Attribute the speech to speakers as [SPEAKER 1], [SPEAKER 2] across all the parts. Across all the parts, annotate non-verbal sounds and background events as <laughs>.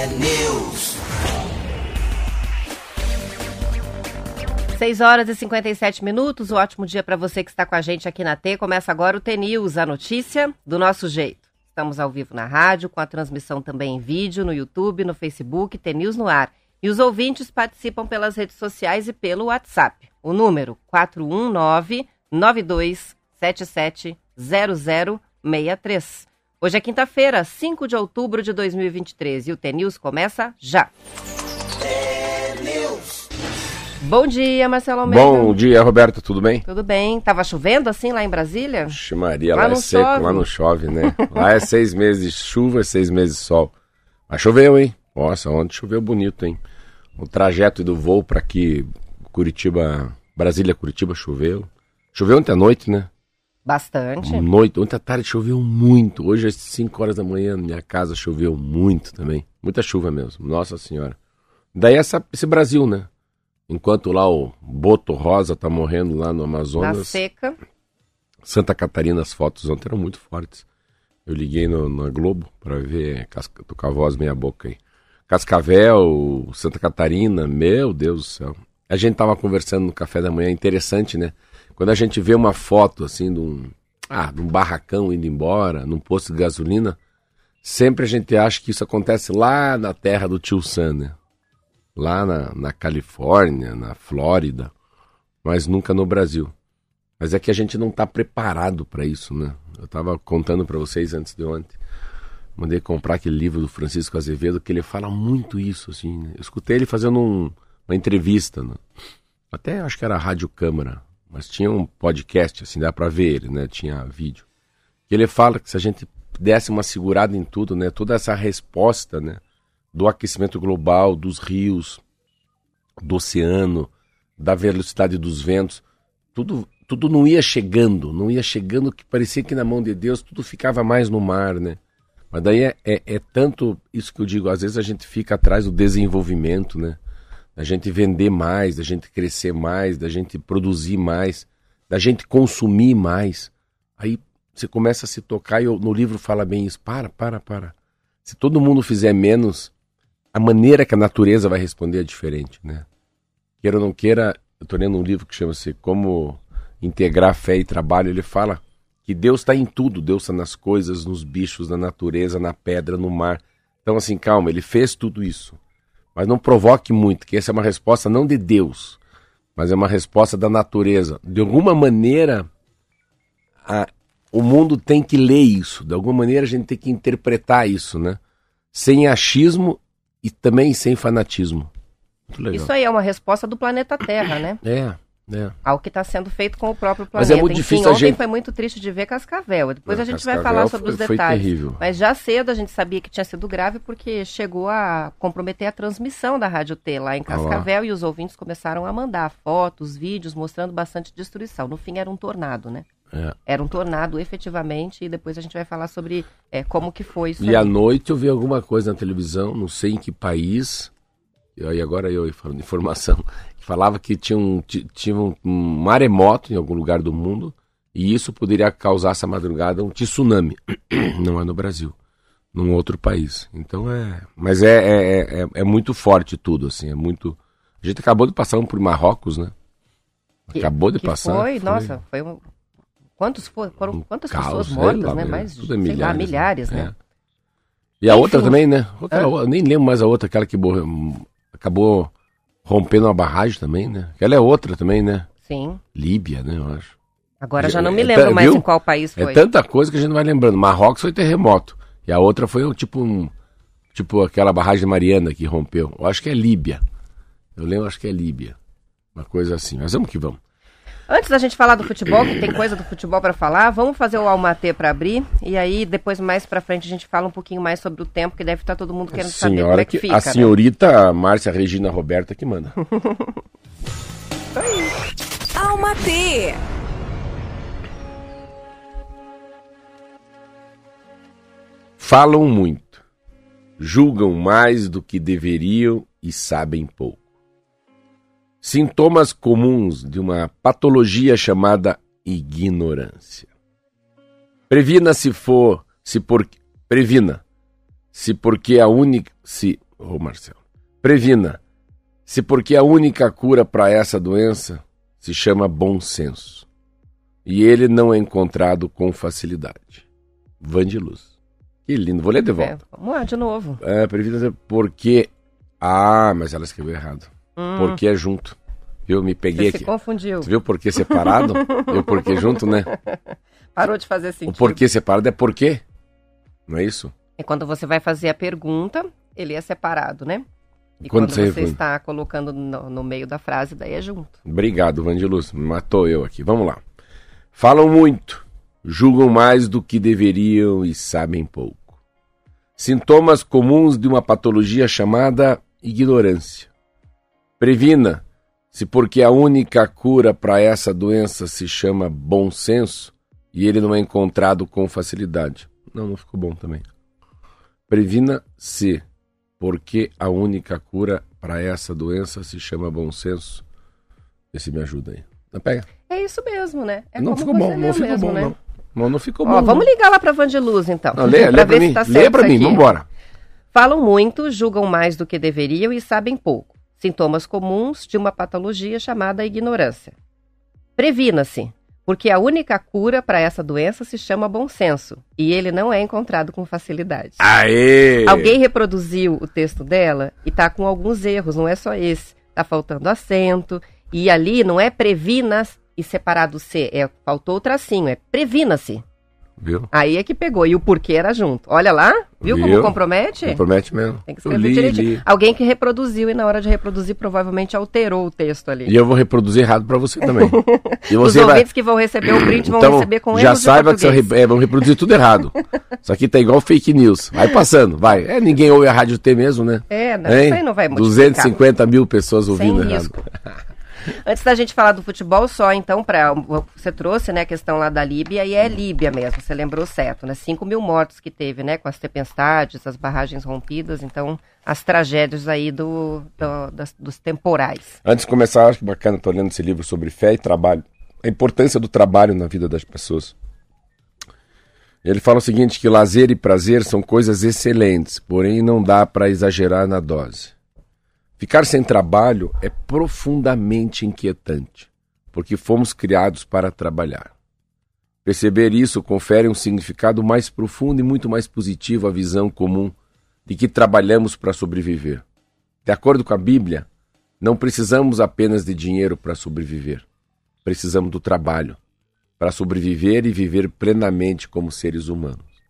[SPEAKER 1] T-News.
[SPEAKER 2] 6 horas e 57 minutos. Um ótimo dia para você que está com a gente aqui na T. Começa agora o T-News, a notícia do nosso jeito. Estamos ao vivo na rádio, com a transmissão também em vídeo, no YouTube, no Facebook, T-News no ar. E os ouvintes participam pelas redes sociais e pelo WhatsApp. O número 419-9277-0063. Hoje é quinta-feira, 5 de outubro de 2023 e o T-News começa já. Bom dia, Marcelo Almeida.
[SPEAKER 3] Bom dia, Roberto, tudo bem?
[SPEAKER 2] Tudo bem. Tava chovendo assim lá em Brasília?
[SPEAKER 3] Oxe, Maria,
[SPEAKER 2] Lá
[SPEAKER 3] lá, é
[SPEAKER 2] não
[SPEAKER 3] seco,
[SPEAKER 2] chove.
[SPEAKER 3] lá não chove, né? lá é seis meses de chuva, seis meses de sol. Mas choveu, hein? Nossa, ontem choveu bonito, hein? O trajeto do voo para aqui, Curitiba, Brasília, Curitiba, choveu. Choveu ontem à noite, né?
[SPEAKER 2] Bastante.
[SPEAKER 3] Noite, ontem à tarde choveu muito. Hoje às 5 horas da manhã na minha casa choveu muito também. Muita chuva mesmo, nossa senhora. Daí essa, esse Brasil, né? Enquanto lá o Boto Rosa tá morrendo lá no
[SPEAKER 2] Na
[SPEAKER 3] Amazonas.
[SPEAKER 2] seca.
[SPEAKER 3] Santa Catarina, as fotos ontem eram muito fortes. Eu liguei no, na Globo para ver, casca, tô com a voz meia boca aí. Cascavel, Santa Catarina, meu Deus do céu. A gente tava conversando no café da manhã, interessante, né? Quando a gente vê uma foto assim de um, ah, de um barracão indo embora, num posto de gasolina, sempre a gente acha que isso acontece lá na terra do tio Sam, né? Lá na, na Califórnia, na Flórida, mas nunca no Brasil. Mas é que a gente não está preparado para isso, né? Eu estava contando para vocês antes de ontem. Mandei comprar aquele livro do Francisco Azevedo que ele fala muito isso, assim. né? Eu escutei ele fazendo um- uma entrevista, né? até acho que era a Rádio Câmara, mas tinha um podcast, assim, dá para ver ele, né? Tinha vídeo. Que ele fala que se a gente desse uma segurada em tudo, né? Toda essa resposta, né? Do aquecimento global, dos rios, do oceano, da velocidade dos ventos, tudo, tudo não ia chegando, não ia chegando que parecia que na mão de Deus tudo ficava mais no mar, né? Mas daí é, é, é tanto isso que eu digo, às vezes a gente fica atrás do desenvolvimento, né? Da gente vender mais, da gente crescer mais, da gente produzir mais, da gente consumir mais. Aí você começa a se tocar e eu- no livro fala bem isso. Para, para, para. Se todo mundo fizer menos, a maneira que a natureza vai responder é diferente, né? Queira ou não queira, eu estou lendo um livro que chama-se Como Integrar Fé e Trabalho. Ele fala que Deus está em tudo. Deus está nas coisas, nos bichos, na natureza, na pedra, no mar. Então, assim, calma, ele fez tudo isso. Mas não provoque muito, que essa é uma resposta não de Deus, mas é uma resposta da natureza. De alguma maneira, a- o mundo tem que ler isso. De alguma maneira, a gente tem que interpretar isso, né? Sem achismo e também sem fanatismo.
[SPEAKER 2] Isso aí é uma resposta do planeta Terra, né?
[SPEAKER 3] É, é.
[SPEAKER 2] Ao que está sendo feito com o próprio
[SPEAKER 3] Mas
[SPEAKER 2] planeta.
[SPEAKER 3] é muito
[SPEAKER 2] Enfim,
[SPEAKER 3] difícil
[SPEAKER 2] ontem
[SPEAKER 3] gente-
[SPEAKER 2] foi muito triste de ver Cascavel. Depois
[SPEAKER 3] Não,
[SPEAKER 2] a gente vai
[SPEAKER 3] Cascavel
[SPEAKER 2] falar sobre os
[SPEAKER 3] foi- foi
[SPEAKER 2] detalhes.
[SPEAKER 3] terrível.
[SPEAKER 2] Mas já cedo a gente sabia que tinha sido grave porque chegou a comprometer a transmissão da Rádio T lá em
[SPEAKER 3] Ah lá.
[SPEAKER 2] Cascavel e os ouvintes começaram a mandar fotos, vídeos mostrando bastante destruição. No fim era um tornado, né?
[SPEAKER 3] É.
[SPEAKER 2] Era um tornado efetivamente e depois a gente vai falar sobre é, como que foi isso
[SPEAKER 3] E à
[SPEAKER 2] aí.
[SPEAKER 3] noite eu vi alguma coisa na televisão, não sei em que país, e agora eu falando informação, que <laughs> falava que tinha, um, ti- tinha um, maremoto em algum lugar do mundo, e isso poderia causar essa madrugada um tsunami. <clears throat> Não é no Brasil, num outro país. Então é. Mas é, é, é, é muito forte tudo, assim, é muito. A gente acabou de passar um por Marrocos, né? Acabou de
[SPEAKER 2] que
[SPEAKER 3] passar.
[SPEAKER 2] Foi, nossa, foi um... Quantos for- foram quantas
[SPEAKER 3] caos,
[SPEAKER 2] pessoas mortas,
[SPEAKER 3] lá,
[SPEAKER 2] né? Mais,
[SPEAKER 3] tudo é
[SPEAKER 2] sei lá,
[SPEAKER 3] milhares, né?
[SPEAKER 2] milhares, né?
[SPEAKER 3] É. E a
[SPEAKER 2] Enfim.
[SPEAKER 3] outra também, né? Outra- eu nem lembro mais a outra, aquela que morreu, acabou rompendo uma barragem também, né? Ela é outra também, né?
[SPEAKER 2] Sim.
[SPEAKER 3] Líbia, né? Eu acho.
[SPEAKER 2] Agora já não
[SPEAKER 3] É,
[SPEAKER 2] me
[SPEAKER 3] é,
[SPEAKER 2] lembro
[SPEAKER 3] tá-
[SPEAKER 2] mais
[SPEAKER 3] viu?
[SPEAKER 2] em qual país
[SPEAKER 3] É
[SPEAKER 2] foi.
[SPEAKER 3] tanta coisa que a gente não vai lembrando. Marrocos foi terremoto. E a outra foi tipo um. Tipo aquela barragem Mariana que rompeu. Eu acho que é Líbia. Eu lembro, acho que é Líbia. Uma coisa assim. Mas vamos que vamos.
[SPEAKER 2] Antes da gente falar do futebol, que tem coisa do futebol pra falar, vamos fazer o Almatê pra abrir e aí depois mais pra frente a gente fala um pouquinho mais sobre o tempo, que deve estar todo mundo querendo saber como
[SPEAKER 3] Senhora
[SPEAKER 2] é que,
[SPEAKER 3] que,
[SPEAKER 2] fica.
[SPEAKER 3] a
[SPEAKER 2] né?
[SPEAKER 3] senhorita Márcia Regina Roberta que manda. <laughs>
[SPEAKER 4] Alma T.
[SPEAKER 3] Falam muito, julgam mais do que deveriam e sabem pouco. Sintomas comuns de uma patologia chamada ignorância. Previna se for, se por, previna, se porque a única, se Ô, Marcelo. Previna. Se porque a única cura para essa doença se chama bom senso. E ele não é encontrado com facilidade. Van de Luz. Que lindo. Vou ler de volta.
[SPEAKER 2] É, vamos lá, de novo.
[SPEAKER 3] É, previna porque. Ah, mas ela escreveu errado.
[SPEAKER 2] Hum.
[SPEAKER 3] Porque é junto. Viu? Me peguei
[SPEAKER 2] Você
[SPEAKER 3] aqui.
[SPEAKER 2] se confundiu.
[SPEAKER 3] Você viu porquê separado? e o porquê junto, né?
[SPEAKER 2] Parou de fazer sentido.
[SPEAKER 3] O porquê separado é porquê. Não é isso?
[SPEAKER 2] É quando você vai fazer a pergunta, ele é separado, né? E
[SPEAKER 3] Quando
[SPEAKER 2] quando,
[SPEAKER 3] você
[SPEAKER 2] você, está colocando no, no meio da frase, daí é junto.
[SPEAKER 3] Obrigado, Vandiluz. Matou eu aqui. Vamos lá. Falam muito, julgam mais do que deveriam e sabem pouco. Sintomas comuns de uma patologia chamada ignorância. Previna, se porque a única cura para essa doença se chama bom senso e ele não é encontrado com facilidade. Não, não ficou bom também. Previna-se, porque a única cura para essa doença se chama bom senso. Vê se me ajuda aí. Não pega.
[SPEAKER 2] É isso mesmo, né? É
[SPEAKER 3] não ficou bom, não ficou
[SPEAKER 2] mesmo,
[SPEAKER 3] bom,
[SPEAKER 2] né?
[SPEAKER 3] não. Não, não ficou
[SPEAKER 2] Ó,
[SPEAKER 3] bom.
[SPEAKER 2] vamos
[SPEAKER 3] não.
[SPEAKER 2] ligar lá pra Vandiluz, então.
[SPEAKER 3] Não, lê, <laughs> lê
[SPEAKER 2] pra
[SPEAKER 3] pra
[SPEAKER 2] ver
[SPEAKER 3] mim.
[SPEAKER 2] se tá
[SPEAKER 3] lê
[SPEAKER 2] isso
[SPEAKER 3] mim, vambora.
[SPEAKER 2] Falam muito, julgam mais do que deveriam e sabem pouco. Sintomas comuns de uma patologia chamada ignorância. Previna-se, porque a única cura para essa doença se chama bom senso e ele não é encontrado com facilidade.
[SPEAKER 3] Aê!
[SPEAKER 2] Alguém reproduziu o texto dela e tá com alguns erros, não é só esse. Tá faltando acento e ali não é previna e separado C, é faltou o tracinho, é previna-se.
[SPEAKER 3] Viu?
[SPEAKER 2] Aí é que pegou e o porquê era junto. Olha lá, viu, como
[SPEAKER 3] Viu?
[SPEAKER 2] compromete?
[SPEAKER 3] Compromete mesmo.
[SPEAKER 2] Tem que escrever
[SPEAKER 3] li,
[SPEAKER 2] direitinho.
[SPEAKER 3] li.
[SPEAKER 2] Alguém que reproduziu e na hora de reproduzir provavelmente alterou o texto ali.
[SPEAKER 3] E eu vou reproduzir errado pra você também. <laughs> E
[SPEAKER 2] Os
[SPEAKER 3] você vai.
[SPEAKER 2] ouvintes que vão receber o print vão
[SPEAKER 3] Então,
[SPEAKER 2] receber com
[SPEAKER 3] já
[SPEAKER 2] erros de
[SPEAKER 3] saiba que re- é, vão reproduzir tudo errado. <laughs> Isso aqui tá igual fake news. Vai passando, vai. É, ninguém ouve a Rádio T mesmo, né?
[SPEAKER 2] É, não,
[SPEAKER 3] Hein?
[SPEAKER 2] isso aí não vai modificar.
[SPEAKER 3] 250 mil pessoas ouvindo
[SPEAKER 2] Sem
[SPEAKER 3] errado.
[SPEAKER 2] risco. <laughs> Antes da gente falar do futebol, só então, para você trouxe né, a questão lá da Líbia, e é Líbia mesmo, você lembrou certo, né? 5 mil mortos que teve, né? Com as tempestades, as barragens rompidas, então as tragédias aí do, do- das- dos temporais.
[SPEAKER 3] Antes de começar, acho que bacana, tô lendo esse livro sobre fé e trabalho. A importância do trabalho na vida das pessoas. Ele fala o seguinte, que lazer e prazer são coisas excelentes, porém não dá para exagerar na dose. Ficar sem trabalho é profundamente inquietante, porque fomos criados para trabalhar. Perceber isso confere um significado mais profundo e muito mais positivo à visão comum de que trabalhamos para sobreviver. De acordo com a Bíblia, não precisamos apenas de dinheiro para sobreviver. Precisamos do trabalho para sobreviver e viver plenamente como seres humanos.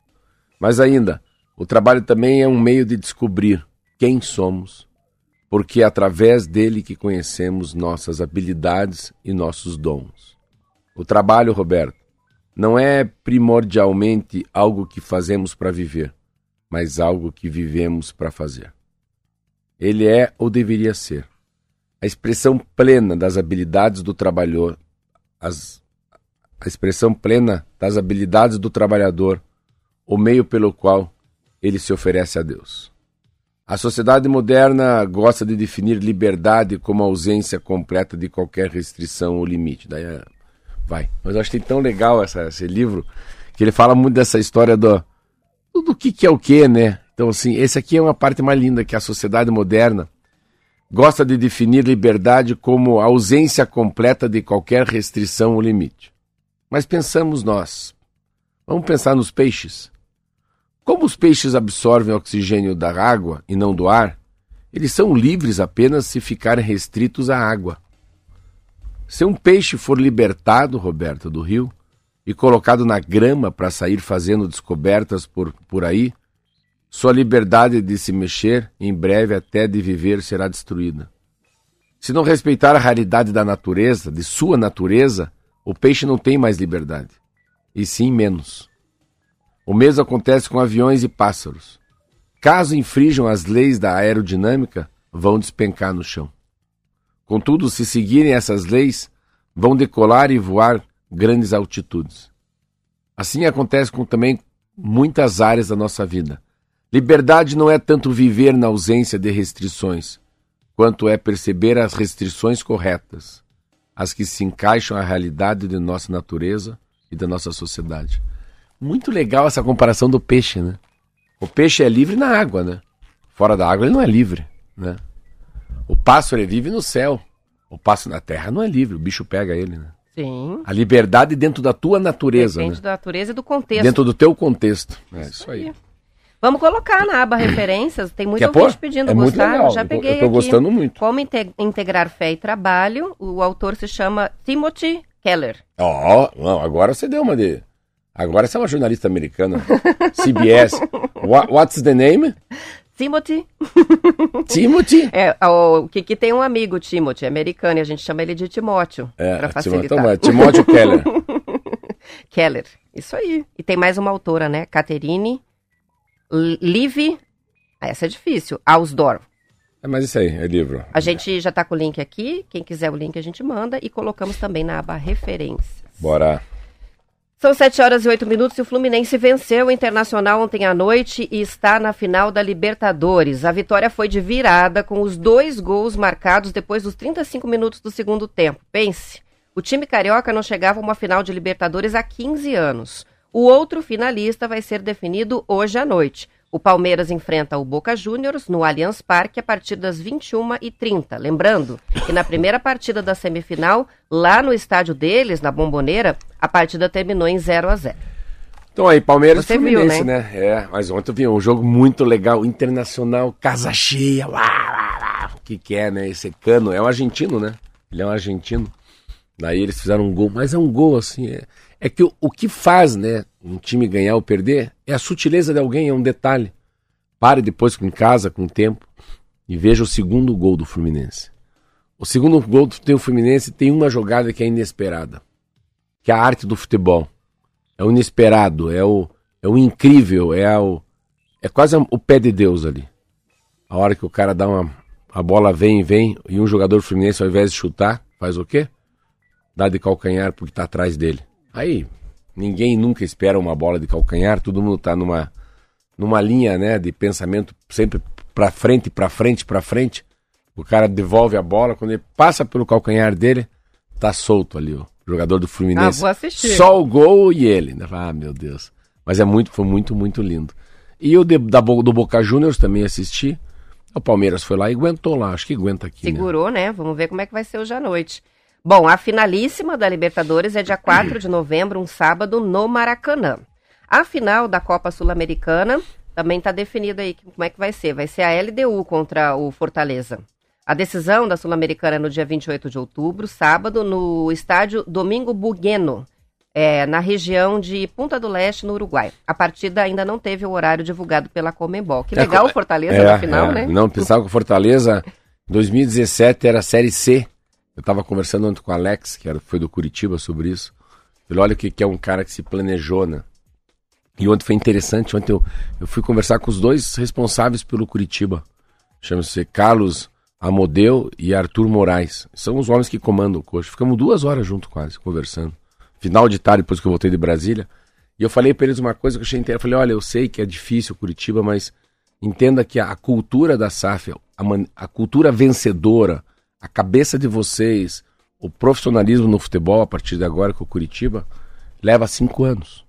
[SPEAKER 3] Mas ainda, o trabalho também é um meio de descobrir quem somos, porque é através dele que conhecemos nossas habilidades e nossos dons. O trabalho, Roberto, não é primordialmente algo que fazemos para viver, mas algo que vivemos para fazer. Ele é ou deveria ser a expressão plena das habilidades do trabalhador, as, a expressão plena das habilidades do trabalhador, o meio pelo qual ele se oferece a Deus. A sociedade moderna gosta de definir liberdade como ausência completa de qualquer restrição ou limite. Daí é- vai. Mas eu achei tão legal essa- esse livro que ele fala muito dessa história do, do, que, que é o que, né? Então, assim, esse aqui é uma parte mais linda que a sociedade moderna gosta de definir liberdade como ausência completa de qualquer restrição ou limite. Mas pensamos nós. Vamos pensar nos peixes. Como os peixes absorvem oxigênio da água e não do ar, eles são livres apenas se ficarem restritos à água. Se um peixe for libertado, Roberto, do rio, e colocado na grama para sair fazendo descobertas por, por aí, sua liberdade de se mexer, em breve até de viver, será destruída. Se não respeitar a raridade da natureza, de sua natureza, o peixe não tem mais liberdade, e sim menos. O mesmo acontece com aviões e pássaros. Caso infrijam as leis da aerodinâmica, vão despencar no chão. Contudo, se seguirem essas leis, vão decolar e voar grandes altitudes. Assim acontece com também muitas áreas da nossa vida. Liberdade não é tanto viver na ausência de restrições, quanto é perceber as restrições corretas, as que se encaixam à realidade de nossa natureza e da nossa sociedade. Muito legal essa comparação do peixe, né? O peixe é livre na água, né? fora da água, ele não é livre, né? O pássaro ele vive no céu. O pássaro na terra não é livre, o bicho pega ele, né?
[SPEAKER 2] Sim.
[SPEAKER 3] A liberdade dentro da tua natureza,
[SPEAKER 2] Depende
[SPEAKER 3] né?
[SPEAKER 2] da natureza e do contexto.
[SPEAKER 3] Dentro do teu contexto. É isso aí.
[SPEAKER 2] Vamos colocar na aba referências. Tem muito ouvinte
[SPEAKER 3] pôr?
[SPEAKER 2] pedindo.
[SPEAKER 3] É.
[SPEAKER 2] Já peguei
[SPEAKER 3] eu tô
[SPEAKER 2] aqui.
[SPEAKER 3] gostando muito.
[SPEAKER 2] Como inte- integrar fé e trabalho. O autor se chama Timothy Keller.
[SPEAKER 3] Ó, não, agora você deu uma de. Agora você é uma jornalista americana. <laughs> CBS. What- what's the name?
[SPEAKER 2] Timothy. <laughs>
[SPEAKER 3] Timothy.
[SPEAKER 2] É, o Kiki tem um amigo, Timothy, americano, e a gente chama ele de Timóteo.
[SPEAKER 3] É,
[SPEAKER 2] pra facilitar.
[SPEAKER 3] então, Timóteo Keller. <laughs>
[SPEAKER 2] Keller. Isso aí. E tem mais uma autora, né? Caterine L- Liv. Ah, Essa é difícil. Ausdorf.
[SPEAKER 3] É, mas isso aí, é livro.
[SPEAKER 2] A gente já tá com o link aqui. Quem quiser o link a gente manda e colocamos também na aba referências.
[SPEAKER 3] Bora.
[SPEAKER 2] São 7 horas e 8 minutos e o Fluminense venceu o Internacional ontem à noite e está na final da Libertadores. A vitória foi de virada com os dois gols marcados depois dos 35 minutos do segundo tempo. Pense, o time carioca não chegava a uma final de Libertadores há 15 anos. O outro finalista vai ser definido hoje à noite. O Palmeiras enfrenta o Boca Juniors no Allianz Parque a partir das 21h30. Lembrando que na primeira partida da semifinal, lá no estádio deles, na Bomboneira, a partida terminou em 0 a 0
[SPEAKER 3] Então aí, Palmeiras
[SPEAKER 2] Você viu,
[SPEAKER 3] Fluminense, né? É, mas ontem eu vi um jogo muito legal, internacional, casa cheia, lá, lá, lá. O que que é, né? Esse cano, é um argentino, né? Ele é um argentino. Daí eles fizeram um gol, mas é um gol assim, é, é que o, o que faz, né, um time ganhar ou perder é a sutileza de alguém, é um detalhe. Pare depois com casa, com o tempo, e veja o segundo gol do Fluminense. O segundo gol do Fluminense tem uma jogada que é inesperada, que é a arte do futebol. É o inesperado, é o, é o incrível, é o é quase o pé de Deus ali. A hora que o cara dá uma a bola vem, vem e um jogador do Fluminense ao invés de chutar, faz o quê? Dá de calcanhar porque tá atrás dele. Aí, ninguém nunca espera uma bola de calcanhar, todo mundo tá numa numa linha, né, de pensamento sempre pra frente, pra frente, pra frente. O cara devolve a bola, quando ele passa pelo calcanhar dele, tá solto ali. O jogador do Fluminense.
[SPEAKER 2] Ah, vou assistir.
[SPEAKER 3] Só o gol e ele. né? Ah, meu Deus. Mas é muito, foi muito, muito lindo. E o de- da, do Boca Juniors também assisti. O Palmeiras foi lá e aguentou lá. Acho que aguenta aqui. né?
[SPEAKER 2] Segurou, né? Vamos ver como é que vai ser hoje à noite. Bom, a finalíssima da Libertadores é dia <clears throat> 4 de novembro, um sábado, no Maracanã. A final da Copa Sul-Americana também está definida aí como é que vai ser. Vai ser a LDU contra o Fortaleza. A decisão da Sul-Americana é no dia 28 de outubro, sábado, no estádio Domingo Bugueno, é, na região de Punta do Leste, no Uruguai. A partida ainda não teve o horário divulgado pela Comembol. Que
[SPEAKER 3] É,
[SPEAKER 2] legal o
[SPEAKER 3] é,
[SPEAKER 2] Fortaleza na final,
[SPEAKER 3] é.
[SPEAKER 2] né?
[SPEAKER 3] Não, pensava que o Fortaleza, em 2017, era Série C. Eu estava conversando ontem com o Alex, que era, foi do Curitiba, sobre isso. Ele olha o que, que é um cara que se planejou, né? E ontem foi interessante. Ontem eu, eu fui conversar com os dois responsáveis pelo Curitiba. Chama-se Carlos Amodeu e Arthur Moraes. São os homens que comandam o coxa. Ficamos duas horas junto quase, conversando. Final de tarde, depois que eu voltei de Brasília. E eu falei para eles uma coisa que eu achei interessante. Eu falei, olha, eu sei que é difícil Curitiba, mas entenda que a, a cultura da SAF, a, man- a cultura vencedora, a cabeça de vocês, o profissionalismo no futebol a partir de agora com o Curitiba, leva cinco anos.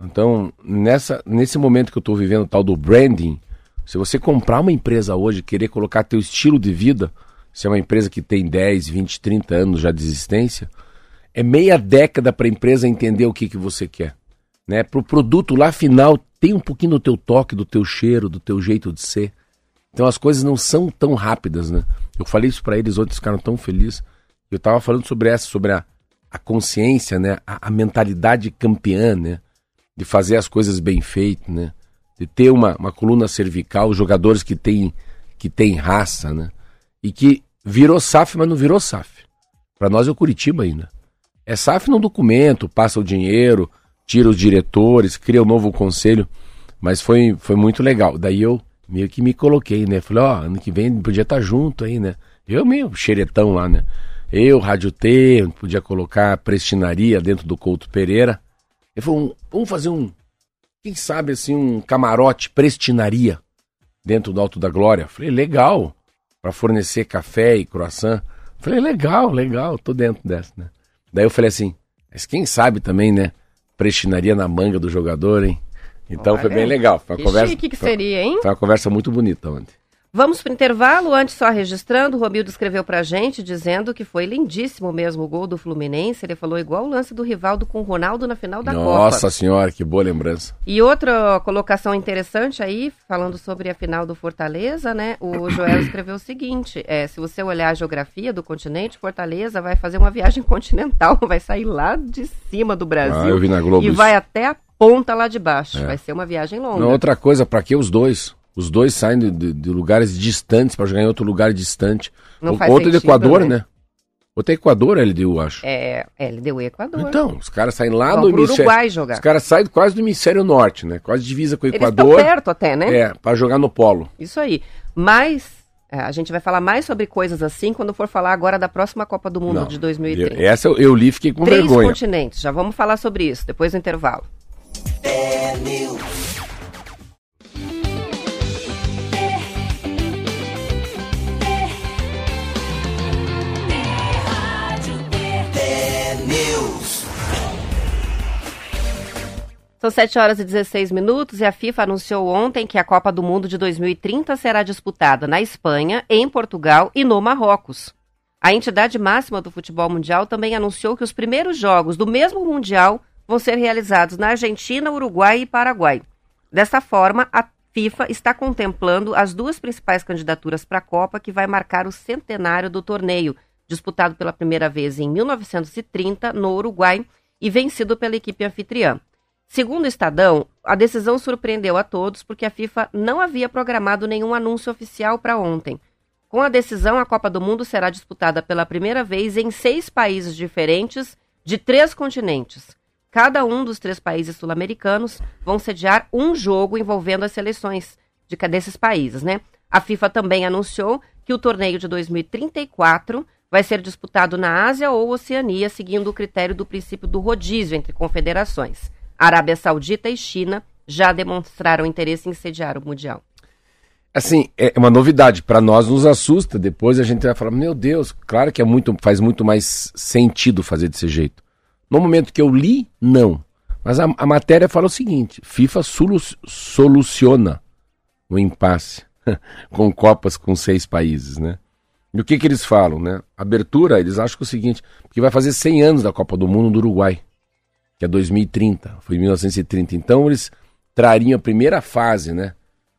[SPEAKER 3] Então, nessa, nesse momento que eu estou vivendo, tal do branding, se você comprar uma empresa hoje, querer colocar teu estilo de vida, se é uma empresa que tem 10, 20, 30 anos já de existência, é meia década para a empresa entender o que, que você quer. Né? Para o produto lá final, tem um pouquinho do teu toque, do teu cheiro, do teu jeito de ser. Então as coisas não são tão rápidas, né? Eu falei isso para eles ontem, eles ficaram tão felizes. Eu estava falando sobre essa, sobre a, a consciência, né? A, a mentalidade campeã, né? De fazer as coisas bem feitas, né? De ter uma, uma coluna cervical, jogadores que têm que tem raça, né? E que virou SAF, mas não virou SAF. Para nós é o Curitiba ainda. É SAF no documento, passa o dinheiro, tira os diretores, cria um novo conselho. Mas foi, foi muito legal. Daí eu meio que me coloquei, né? Falei, ó, ano que vem podia estar junto aí, né? Eu meio xeretão lá, né? Eu, Rádio T, podia colocar prestinaria dentro do Couto Pereira. Ele falou, vamos fazer um, quem sabe assim, um camarote prestinaria dentro do Alto da Glória. Falei, legal, para fornecer café e croissant. Falei, legal, legal, tô dentro dessa, né? Daí eu falei assim, mas quem sabe também, né? Prestinaria na manga do jogador, hein? Então
[SPEAKER 2] Olha,
[SPEAKER 3] foi bem legal. Foi uma
[SPEAKER 2] Que
[SPEAKER 3] conversa,
[SPEAKER 2] chique que
[SPEAKER 3] foi-
[SPEAKER 2] seria, hein?
[SPEAKER 3] Foi uma conversa muito bonita ontem.
[SPEAKER 2] Vamos pro intervalo, antes só registrando, o Romildo escreveu pra gente dizendo que foi lindíssimo mesmo o gol do Fluminense, ele falou igual o lance do Rivaldo com o Ronaldo na final da
[SPEAKER 3] Nossa
[SPEAKER 2] Copa.
[SPEAKER 3] senhora, que boa lembrança.
[SPEAKER 2] E outra colocação interessante aí, falando sobre a final do Fortaleza, né? O <coughs> Joel escreveu o seguinte: é, se você olhar a geografia do continente, Fortaleza vai fazer uma viagem continental, <laughs> vai sair lá de cima do Brasil.
[SPEAKER 3] Ah, eu vi na Globo
[SPEAKER 2] E
[SPEAKER 3] isso.
[SPEAKER 2] vai até a ponta lá de baixo.
[SPEAKER 3] É.
[SPEAKER 2] Vai ser uma viagem longa.
[SPEAKER 3] Não, outra coisa, pra que os dois? Os dois saem de, de- de lugares distantes pra jogar em outro lugar distante.
[SPEAKER 2] Não
[SPEAKER 3] O-
[SPEAKER 2] faz
[SPEAKER 3] outro é do
[SPEAKER 2] sentido,
[SPEAKER 3] Equador,
[SPEAKER 2] né?
[SPEAKER 3] né? Outro é Equador, LDU, acho.
[SPEAKER 2] É, LDU e Equador.
[SPEAKER 3] Então, os caras saem lá
[SPEAKER 2] Vão
[SPEAKER 3] do hemisfério.
[SPEAKER 2] Uruguai jogar.
[SPEAKER 3] Os caras saem quase do hemisfério norte, né? Quase divisa com o
[SPEAKER 2] Eles
[SPEAKER 3] Equador.
[SPEAKER 2] perto até, né?
[SPEAKER 3] É, pra jogar no polo.
[SPEAKER 2] Isso aí. Mas é, a gente vai falar mais sobre coisas assim quando for falar agora da próxima Copa do Mundo
[SPEAKER 3] Não,
[SPEAKER 2] de 2030.
[SPEAKER 3] eu- essa eu, eu li fiquei com
[SPEAKER 2] Três
[SPEAKER 3] vergonha.
[SPEAKER 2] continentes. Já vamos falar sobre isso depois do intervalo. São 7 horas e 16 minutos e a FIFA anunciou ontem que a Copa do Mundo de 2030 será disputada na Espanha, em Portugal e no Marrocos. A entidade máxima do futebol mundial também anunciou que os primeiros jogos do mesmo Mundial vão ser realizados na Argentina, Uruguai e Paraguai. Dessa forma, a FIFA está contemplando as duas principais candidaturas para a Copa que vai marcar o centenário do torneio, disputado pela primeira vez em 1930 no Uruguai e vencido pela equipe anfitriã. Segundo o Estadão, a decisão surpreendeu a todos porque a FIFA não havia programado nenhum anúncio oficial para ontem. Com a decisão, a Copa do Mundo será disputada pela primeira vez em seis países diferentes de três continentes. Cada um dos três países sul-americanos vão sediar um jogo envolvendo as seleções de desses países, né? A FIFA também anunciou que o torneio de 2034 vai ser disputado na Ásia ou Oceania, seguindo o critério do princípio do rodízio entre confederações. Arábia Saudita e China já demonstraram interesse em sediar o Mundial.
[SPEAKER 3] Assim, é uma novidade. Pra nós nos assusta. Depois a gente vai falar, meu Deus, claro que é muito, faz muito mais sentido fazer desse jeito. No momento que eu li, não. Mas a, a matéria fala o seguinte: FIFA solu- soluciona o impasse <laughs> com Copas com seis países, né? E o que que eles falam, né? Abertura, eles acham que é o seguinte, porque vai fazer 100 anos da Copa do Mundo do Uruguai, que é 2030, foi em 1930. Então eles trariam a primeira fase, né?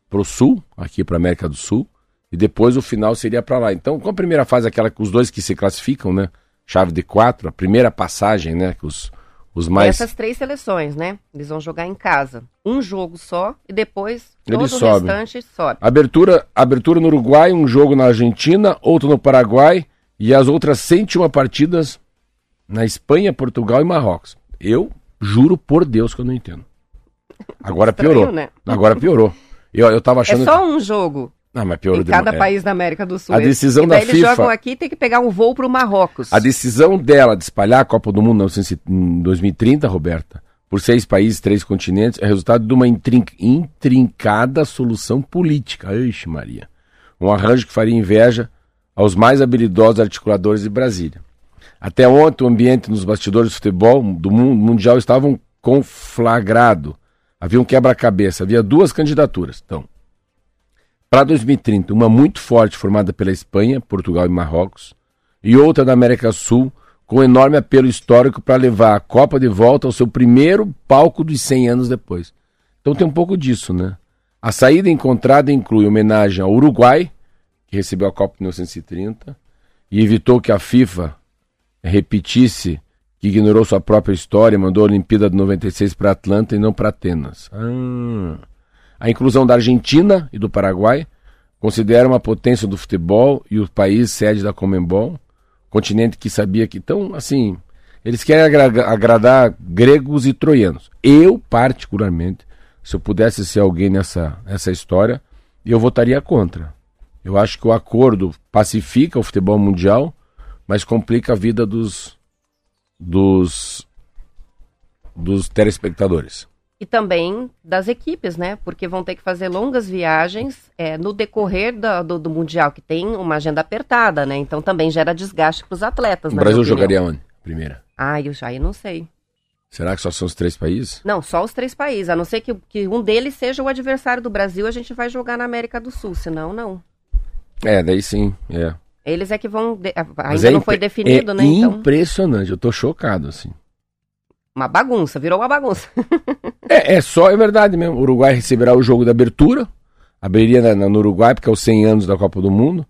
[SPEAKER 3] Pro sul, aqui para América do Sul, e depois o final seria para lá. Então, com a primeira fase, aquela que os dois que se classificam, né? Chave de quatro, a primeira passagem, né? Que os, os mais.
[SPEAKER 2] Essas três seleções, né? Eles vão jogar em casa. Um jogo só e depois
[SPEAKER 3] Eles
[SPEAKER 2] todo o
[SPEAKER 3] sobem.
[SPEAKER 2] restante sobe.
[SPEAKER 3] Abertura, abertura no Uruguai, um jogo na Argentina, outro no Paraguai e as outras 101 partidas na Espanha, Portugal e Marrocos. Eu juro por Deus que eu não entendo. Agora
[SPEAKER 2] Estranho,
[SPEAKER 3] piorou.
[SPEAKER 2] né?
[SPEAKER 3] Agora piorou. Eu, eu tava
[SPEAKER 2] É
[SPEAKER 3] achando
[SPEAKER 2] só um jogo
[SPEAKER 3] que... Não, mas piorou
[SPEAKER 2] em cada.
[SPEAKER 3] É.
[SPEAKER 2] país da América do Sul.
[SPEAKER 3] A decisão
[SPEAKER 2] e daí
[SPEAKER 3] da
[SPEAKER 2] eles
[SPEAKER 3] FIFA-
[SPEAKER 2] jogam aqui tem que pegar um voo pro Marrocos.
[SPEAKER 3] A decisão dela de espalhar a Copa do Mundo em 2030, Roberta, por seis países, três continentes, é resultado de uma intrin- intrincada solução política. Ixi, Maria. Um arranjo que faria inveja aos mais habilidosos articuladores de Brasília. Até ontem, o ambiente nos bastidores do futebol do mundo mundial estavam conflagrado. Havia um quebra-cabeça, havia duas candidaturas. Então, para 2030, uma muito forte formada pela Espanha, Portugal e Marrocos, e outra da América Sul, com enorme apelo histórico para levar a Copa de volta ao seu primeiro palco dos 100 anos depois. Então tem um pouco disso, né? A saída encontrada inclui homenagem ao Uruguai, que recebeu a Copa em 1930, e evitou que a FIFA repetisse que ignorou sua própria história e mandou a Olimpíada de 96 para Atlanta e não para Atenas. Ah. A inclusão da Argentina e do Paraguai considera uma potência do futebol e o país sede da Comembol, continente que sabia que então assim eles querem agra- agradar gregos e troianos. Eu particularmente, se eu pudesse ser alguém nessa essa história, eu votaria contra. Eu acho que o acordo pacifica o futebol mundial, mas complica a vida dos dos dos telespectadores.
[SPEAKER 2] E também das equipes, né? Porque vão ter que fazer longas viagens é, no decorrer da- do, do Mundial, que tem uma agenda apertada, né? Então também gera desgaste para os atletas.
[SPEAKER 3] O Brasil jogaria onde? Primeira.
[SPEAKER 2] Ah, eu já aí não sei.
[SPEAKER 3] Será que só são os três países?
[SPEAKER 2] Não, só os três países. A não ser que, que um deles seja o adversário do Brasil, a gente vai jogar na América do Sul. Senão, não.
[SPEAKER 3] É, daí sim, é.
[SPEAKER 2] Eles é que vão. de- Ainda
[SPEAKER 3] é
[SPEAKER 2] não foi definido,
[SPEAKER 3] é
[SPEAKER 2] né? Então,
[SPEAKER 3] impressionante, eu tô chocado, assim.
[SPEAKER 2] Uma bagunça, virou uma bagunça. <laughs>
[SPEAKER 3] É, é só, é verdade mesmo. O Uruguai receberá o jogo da abertura, abriria na, na- no Uruguai, porque é os 100 anos da Copa do Mundo.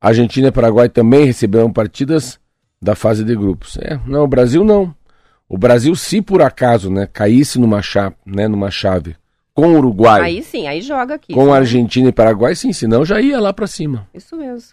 [SPEAKER 3] Argentina e Paraguai também receberão partidas da fase de grupos. É, não, o Brasil não. O Brasil, se por acaso, né, caísse numa chave, né, numa chave com o Uruguai,
[SPEAKER 2] Aí sim, aí joga aqui.
[SPEAKER 3] com
[SPEAKER 2] Sim,
[SPEAKER 3] Argentina e Paraguai, sim, senão já ia lá pra cima.
[SPEAKER 2] Isso mesmo.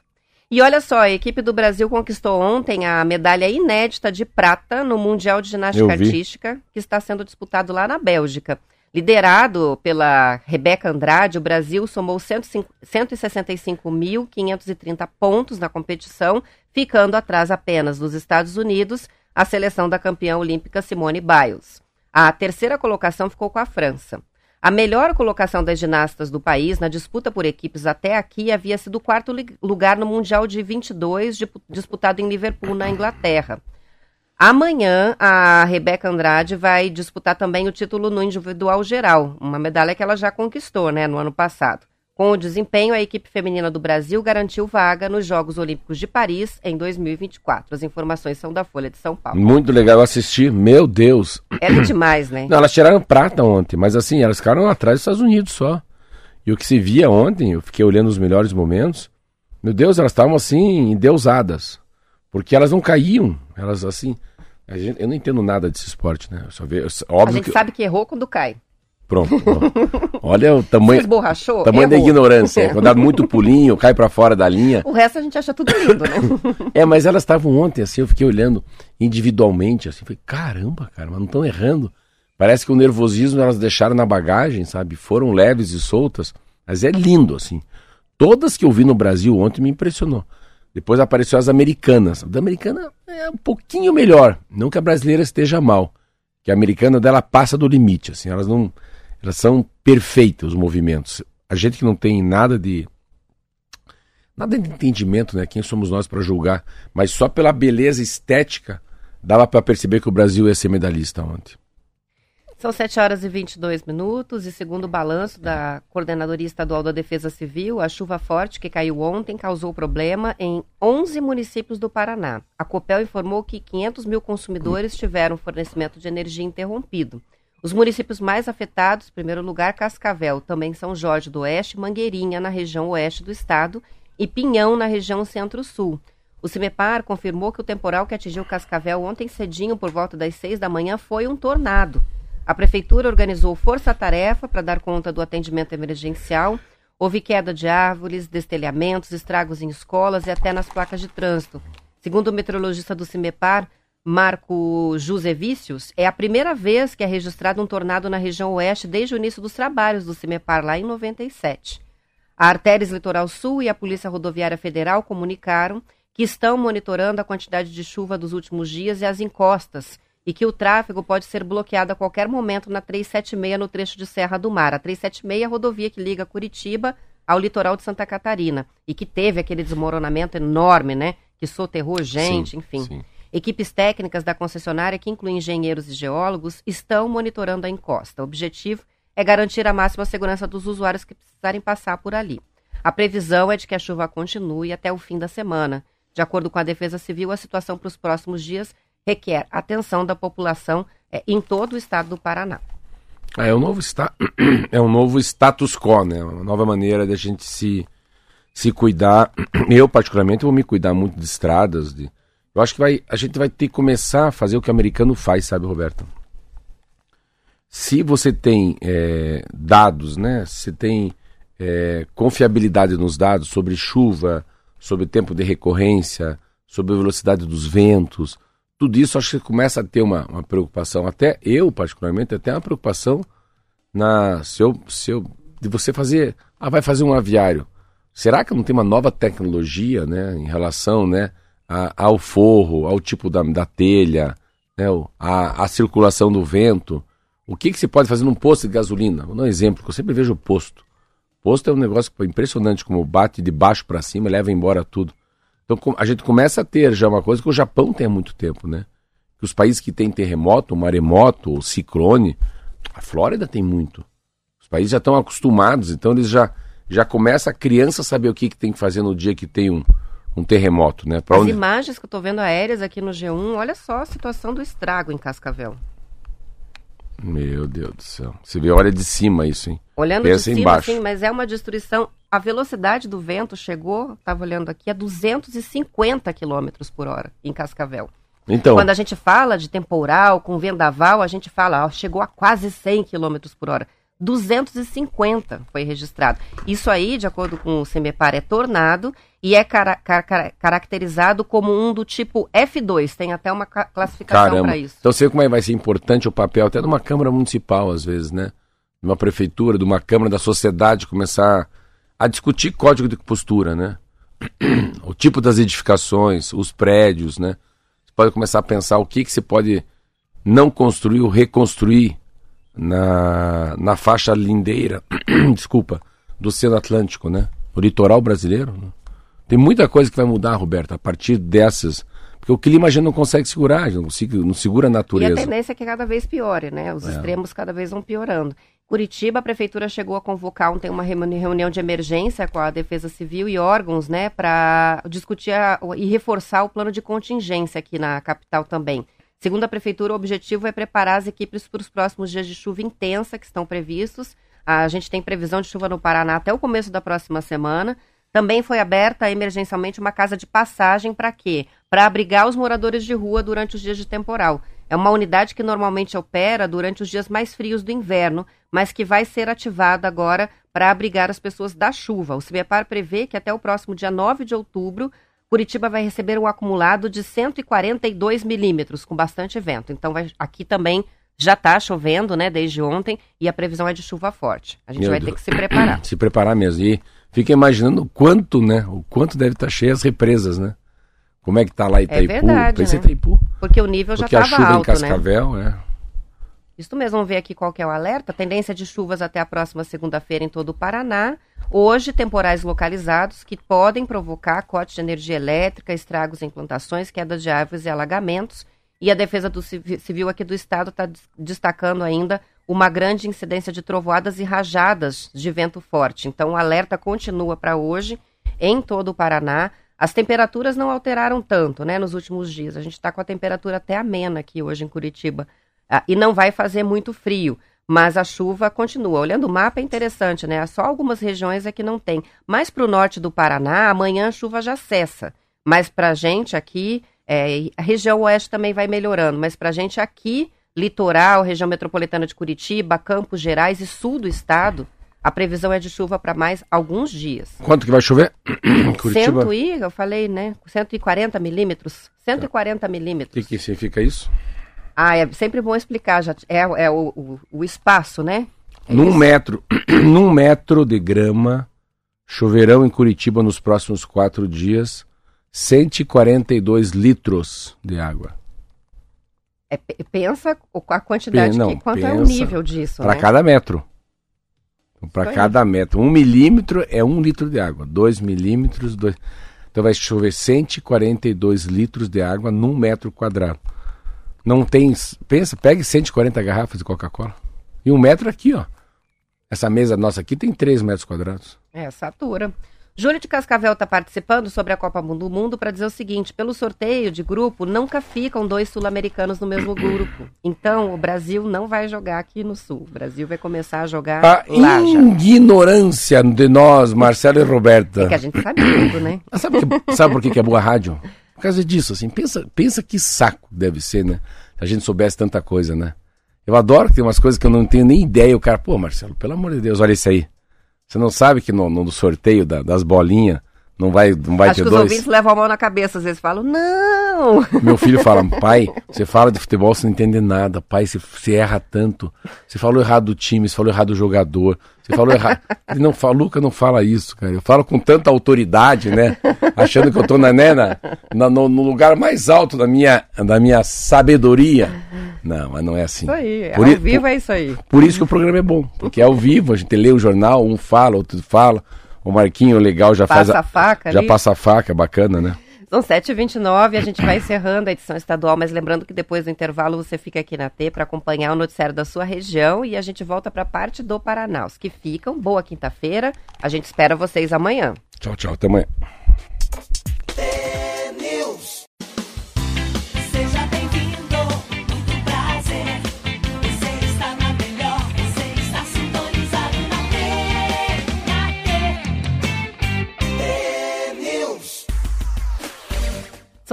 [SPEAKER 2] E olha só, a equipe do Brasil conquistou ontem a medalha inédita de prata no Mundial de Ginástica. Artística, que está sendo disputado lá na Bélgica. Liderado pela Rebeca Andrade, o Brasil somou 105 165.530 pontos na competição, ficando atrás apenas dos Estados Unidos, a seleção da campeã olímpica Simone Biles. A terceira colocação ficou com a França. A melhor colocação das ginastas do país na disputa por equipes até aqui havia sido o quarto lugar no Mundial de 22, di- disputado em Liverpool, na Inglaterra. Amanhã, a Rebeca Andrade vai disputar também o título no individual geral, uma medalha que ela já conquistou né, no ano passado. Com o desempenho, a equipe feminina do Brasil garantiu vaga nos Jogos Olímpicos de Paris em 2024. As informações são da Folha de São Paulo.
[SPEAKER 3] Muito legal assistir, meu Deus.
[SPEAKER 2] É <clears throat> demais, né?
[SPEAKER 3] Não, elas tiraram prata ontem, mas assim, elas ficaram atrás dos Estados Unidos só. E o que se via ontem, eu fiquei olhando os melhores momentos, meu Deus, elas estavam assim, endeusadas. Porque elas não caíam, elas assim. a gente- eu não entendo nada desse esporte, né? Eu só vejo,
[SPEAKER 2] A
[SPEAKER 3] óbvio
[SPEAKER 2] gente
[SPEAKER 3] que.
[SPEAKER 2] sabe que errou quando cai.
[SPEAKER 3] Pronto. Olha o tamanho,
[SPEAKER 2] esborrachou,
[SPEAKER 3] tamanho da
[SPEAKER 2] errou.
[SPEAKER 3] ignorância. Quando dá muito pulinho, cai pra fora da linha.
[SPEAKER 2] O resto a gente acha tudo lindo, né?
[SPEAKER 3] É, mas elas estavam ontem, assim, eu fiquei olhando individualmente, assim, falei, caramba, cara, mas não estão errando. Parece que o nervosismo elas deixaram na bagagem, sabe? Foram leves e soltas, mas é lindo, assim. Todas que eu vi no Brasil ontem me impressionou. Depois apareceu as americanas. A da americana é um pouquinho melhor, não que a brasileira esteja mal. Que a americana dela passa do limite, assim, elas não, elas são perfeitas os movimentos. A gente que não tem nada de nada de entendimento, né? Quem somos nós para julgar? Mas só pela beleza estética dava para perceber que o Brasil ia ser medalhista ontem.
[SPEAKER 2] São 7 horas e 22 minutos e segundo o balanço da Coordenadoria Estadual da Defesa Civil, a chuva forte que caiu ontem causou problema em 11 municípios do Paraná. A Copel informou que 500 mil consumidores tiveram fornecimento de energia interrompido. Os municípios mais afetados, em primeiro lugar, Cascavel, também São Jorge do Oeste, Mangueirinha, na região oeste do estado, e Pinhão, na região centro-sul. O CIMEPAR confirmou que o temporal que atingiu Cascavel ontem cedinho, por volta das 6 da manhã, foi um tornado. A prefeitura organizou força-tarefa para dar conta do atendimento emergencial. Houve queda de árvores, destelhamentos, estragos em escolas e até nas placas de trânsito. Segundo o meteorologista do CIMEPAR, Marco Josevicius, é a primeira vez que é registrado um tornado na região oeste desde o início dos trabalhos do CIMEPAR, lá em 97. A Artérias Litoral Sul e a Polícia Rodoviária Federal comunicaram que estão monitorando a quantidade de chuva dos últimos dias e as encostas, e que o tráfego pode ser bloqueado a qualquer momento na 376 no trecho de Serra do Mar. A 376 é a rodovia que liga Curitiba ao litoral de Santa Catarina e que teve aquele desmoronamento enorme, né? Que soterrou gente,
[SPEAKER 3] Sim,
[SPEAKER 2] enfim.
[SPEAKER 3] sim.
[SPEAKER 2] Equipes técnicas da concessionária, que incluem engenheiros e geólogos, estão monitorando a encosta. O objetivo é garantir a máxima segurança dos usuários que precisarem passar por ali. A previsão é de que a chuva continue até o fim da semana. De acordo com a Defesa Civil, a situação para os próximos dias requer atenção da população eh, em todo o estado do Paraná.
[SPEAKER 3] É um novo, sta... <clears throat> é um novo status quo, né? Uma nova maneira de a gente se, se cuidar. <clears throat> Eu, particularmente, vou me cuidar muito de estradas. De... Eu acho que vai, a gente vai ter que começar a fazer o que o americano faz, sabe, Roberto? Se você tem é, dados, né? Se tem é, confiabilidade nos dados sobre chuva, sobre tempo de recorrência, sobre velocidade dos ventos, tudo isso acho que começa a ter uma, uma preocupação. Até eu, particularmente, até uma preocupação na se eu, se eu de você fazer, ah, vai fazer um aviário. Será que não tem uma nova tecnologia, né, em relação, né, a- ao forro, ao tipo da, da telha, né, a, a circulação do vento? O que que se pode fazer num posto de gasolina? Vou dar um exemplo, que eu sempre vejo o posto. Posto é um negócio impressionante, como bate de baixo para cima leva embora tudo. Então a gente começa a ter já uma coisa que o Japão tem há muito tempo, né? os países que têm terremoto, maremoto ciclone, a Flórida tem muito. Os países já estão acostumados, então eles já, já começam a criança saber o que, que tem que fazer no dia que tem um, um terremoto, né?
[SPEAKER 2] Pra As onde... imagens que eu estou vendo aéreas aqui no G1, olha só a situação do estrago em Cascavel.
[SPEAKER 3] Meu Deus do céu. Você vê, olha de cima isso, hein?
[SPEAKER 2] Olhando Pensa de cima, embaixo. sim, mas é uma destruição. A velocidade do vento chegou, estava olhando aqui, a 250 km por hora em Cascavel. Então, Quando a gente fala de temporal, com vendaval, a gente fala, ó, chegou a quase 100 km por hora. 250 foi registrado. Isso aí, de acordo com o CEMEPAR, é tornado e é cara, cara, caracterizado como um do tipo F2. Tem até uma classificação para isso.
[SPEAKER 3] Então você vê como é, vai ser importante o papel até de uma Câmara Municipal, às vezes, né? De uma prefeitura, de uma Câmara da sociedade começar a discutir código de postura, né? <clears throat> o tipo das edificações, os prédios, né? Você pode começar a pensar o que, que você pode não construir ou reconstruir na, na faixa lindeira, <clears throat> desculpa, do Oceano Atlântico, né? O litoral brasileiro. Né? Tem muita coisa que vai mudar, Roberto, a partir dessas. Porque o clima a gente não consegue segurar, não, não segura a natureza. E
[SPEAKER 2] a tendência é que cada vez piore, né? Os é. extremos cada vez vão piorando. Curitiba, a prefeitura chegou a convocar ontem uma reunião de emergência com a Defesa Civil e órgãos, né, para discutir a, e reforçar o plano de contingência aqui na capital também. Segundo a Prefeitura, o objetivo é preparar as equipes para os próximos dias de chuva intensa que estão previstos. A gente tem previsão de chuva no Paraná até o começo da próxima semana. Também foi aberta emergencialmente uma casa de passagem para quê? Para abrigar os moradores de rua durante os dias de temporal. É uma unidade que normalmente opera durante os dias mais frios do inverno, mas que vai ser ativada agora para abrigar as pessoas da chuva. O CIBEPAR prevê que até o próximo dia 9 de outubro Curitiba vai receber um acumulado de 142 milímetros, com bastante vento. Então, vai, aqui também já está chovendo, né, desde ontem, e a previsão é de chuva forte. A gente Meu vai Deus. ter que se preparar. <clears throat>
[SPEAKER 3] Se preparar mesmo. E fica imaginando o quanto, né, o quanto deve estar tá cheio as represas, né? Como é que está lá Itaipu? É
[SPEAKER 2] verdade, né? Itaipu. Porque o nível já estava alto,
[SPEAKER 3] a chuva em Cascavel, né?
[SPEAKER 2] Isso mesmo, vamos ver aqui qual que é o alerta. Tendência de chuvas até a próxima segunda-feira em todo o Paraná. Hoje, temporais localizados que podem provocar corte de energia elétrica, estragos em plantações, quedas de árvores e alagamentos. E a Defesa do Civil aqui do Estado está destacando ainda uma grande incidência de trovoadas e rajadas de vento forte. Então, o alerta continua para hoje em todo o Paraná. As temperaturas não alteraram tanto né, nos últimos dias. A gente está com a temperatura até amena aqui hoje em Curitiba. Ah, e não vai fazer muito frio mas a chuva continua. Olhando o mapa é interessante, né? Só algumas regiões é que não tem. Mais para o norte do Paraná, amanhã a chuva já cessa. Mas para a gente aqui, é, a região oeste também vai melhorando, mas para a gente aqui, litoral, região metropolitana de Curitiba, Campos Gerais e sul do estado, a previsão é de chuva para mais alguns dias.
[SPEAKER 3] Quanto que vai chover? <clears throat>
[SPEAKER 2] Curitiba? Cento e, eu falei, né? 140 milímetros. 140 milímetros.
[SPEAKER 3] O que, que significa isso?
[SPEAKER 2] Ah, é sempre bom explicar, já é, é o, o, o espaço, né?
[SPEAKER 3] É num isso? metro, <clears throat> num metro de grama, choverão em Curitiba nos próximos quatro dias, 142 litros de água.
[SPEAKER 2] É, pensa a quantidade, não, que, quanto é o nível disso,
[SPEAKER 3] Para
[SPEAKER 2] né?
[SPEAKER 3] cada metro. Para cada metro. Um milímetro é um litro de água. Dois milímetros, dois... Então vai chover 142 litros de água num metro quadrado. Não tem. Pensa, pegue 140 garrafas de Coca-Cola. E um metro aqui, ó. Essa mesa nossa aqui tem 3 metros quadrados.
[SPEAKER 2] É, satura. Júlio de Cascavel está participando sobre a Copa do Mundo para dizer o seguinte: pelo sorteio de grupo, nunca ficam dois sul-americanos no mesmo grupo. Então, o Brasil não vai jogar aqui no Sul. O Brasil vai começar a jogar
[SPEAKER 3] a lá ignorância de nós, Marcelo e Roberta.
[SPEAKER 2] É que a gente sabe tudo, né?
[SPEAKER 3] sabe, que, sabe por que é boa rádio? Por causa disso, assim, pensa, pensa que saco deve ser, né? Se a gente soubesse tanta coisa, né? Eu adoro que tem umas coisas que eu não tenho nem ideia. O cara, pô, Marcelo, pelo amor de Deus, olha isso aí. Você não sabe que no, no sorteio da, das bolinhas não vai, não vai
[SPEAKER 2] Acho
[SPEAKER 3] ter
[SPEAKER 2] que
[SPEAKER 3] dois?
[SPEAKER 2] os ouvintes levam a mão na cabeça, às vezes falam, não!
[SPEAKER 3] Meu filho fala, <laughs> pai, você fala de futebol, você não entende nada. Pai, você, você erra tanto. Você falou errado do time, você falou errado do jogador. Você falou errado. <laughs> Ele não fala, Luca não fala isso, cara. Eu falo com tanta autoridade, né? Achando que eu tô na, né, na, na no, no, lugar mais alto da minha, da minha sabedoria. Não, mas não é assim.
[SPEAKER 2] Isso aí, por ao vivo por, é isso aí.
[SPEAKER 3] Por isso que o programa é bom. Porque é ao vivo, a gente lê o jornal, um fala, outro fala. O Marquinho legal já
[SPEAKER 2] passa
[SPEAKER 3] faz a,
[SPEAKER 2] faca
[SPEAKER 3] já
[SPEAKER 2] ali.
[SPEAKER 3] passa a faca, bacana, né?
[SPEAKER 2] São 7h29, a gente vai encerrando a edição estadual, mas lembrando que depois do intervalo você fica aqui na T para acompanhar o noticiário da sua região e a gente volta para a parte do Paraná. Os que ficam, boa quinta-feira. A gente espera vocês amanhã.
[SPEAKER 3] Tchau, tchau. Até amanhã.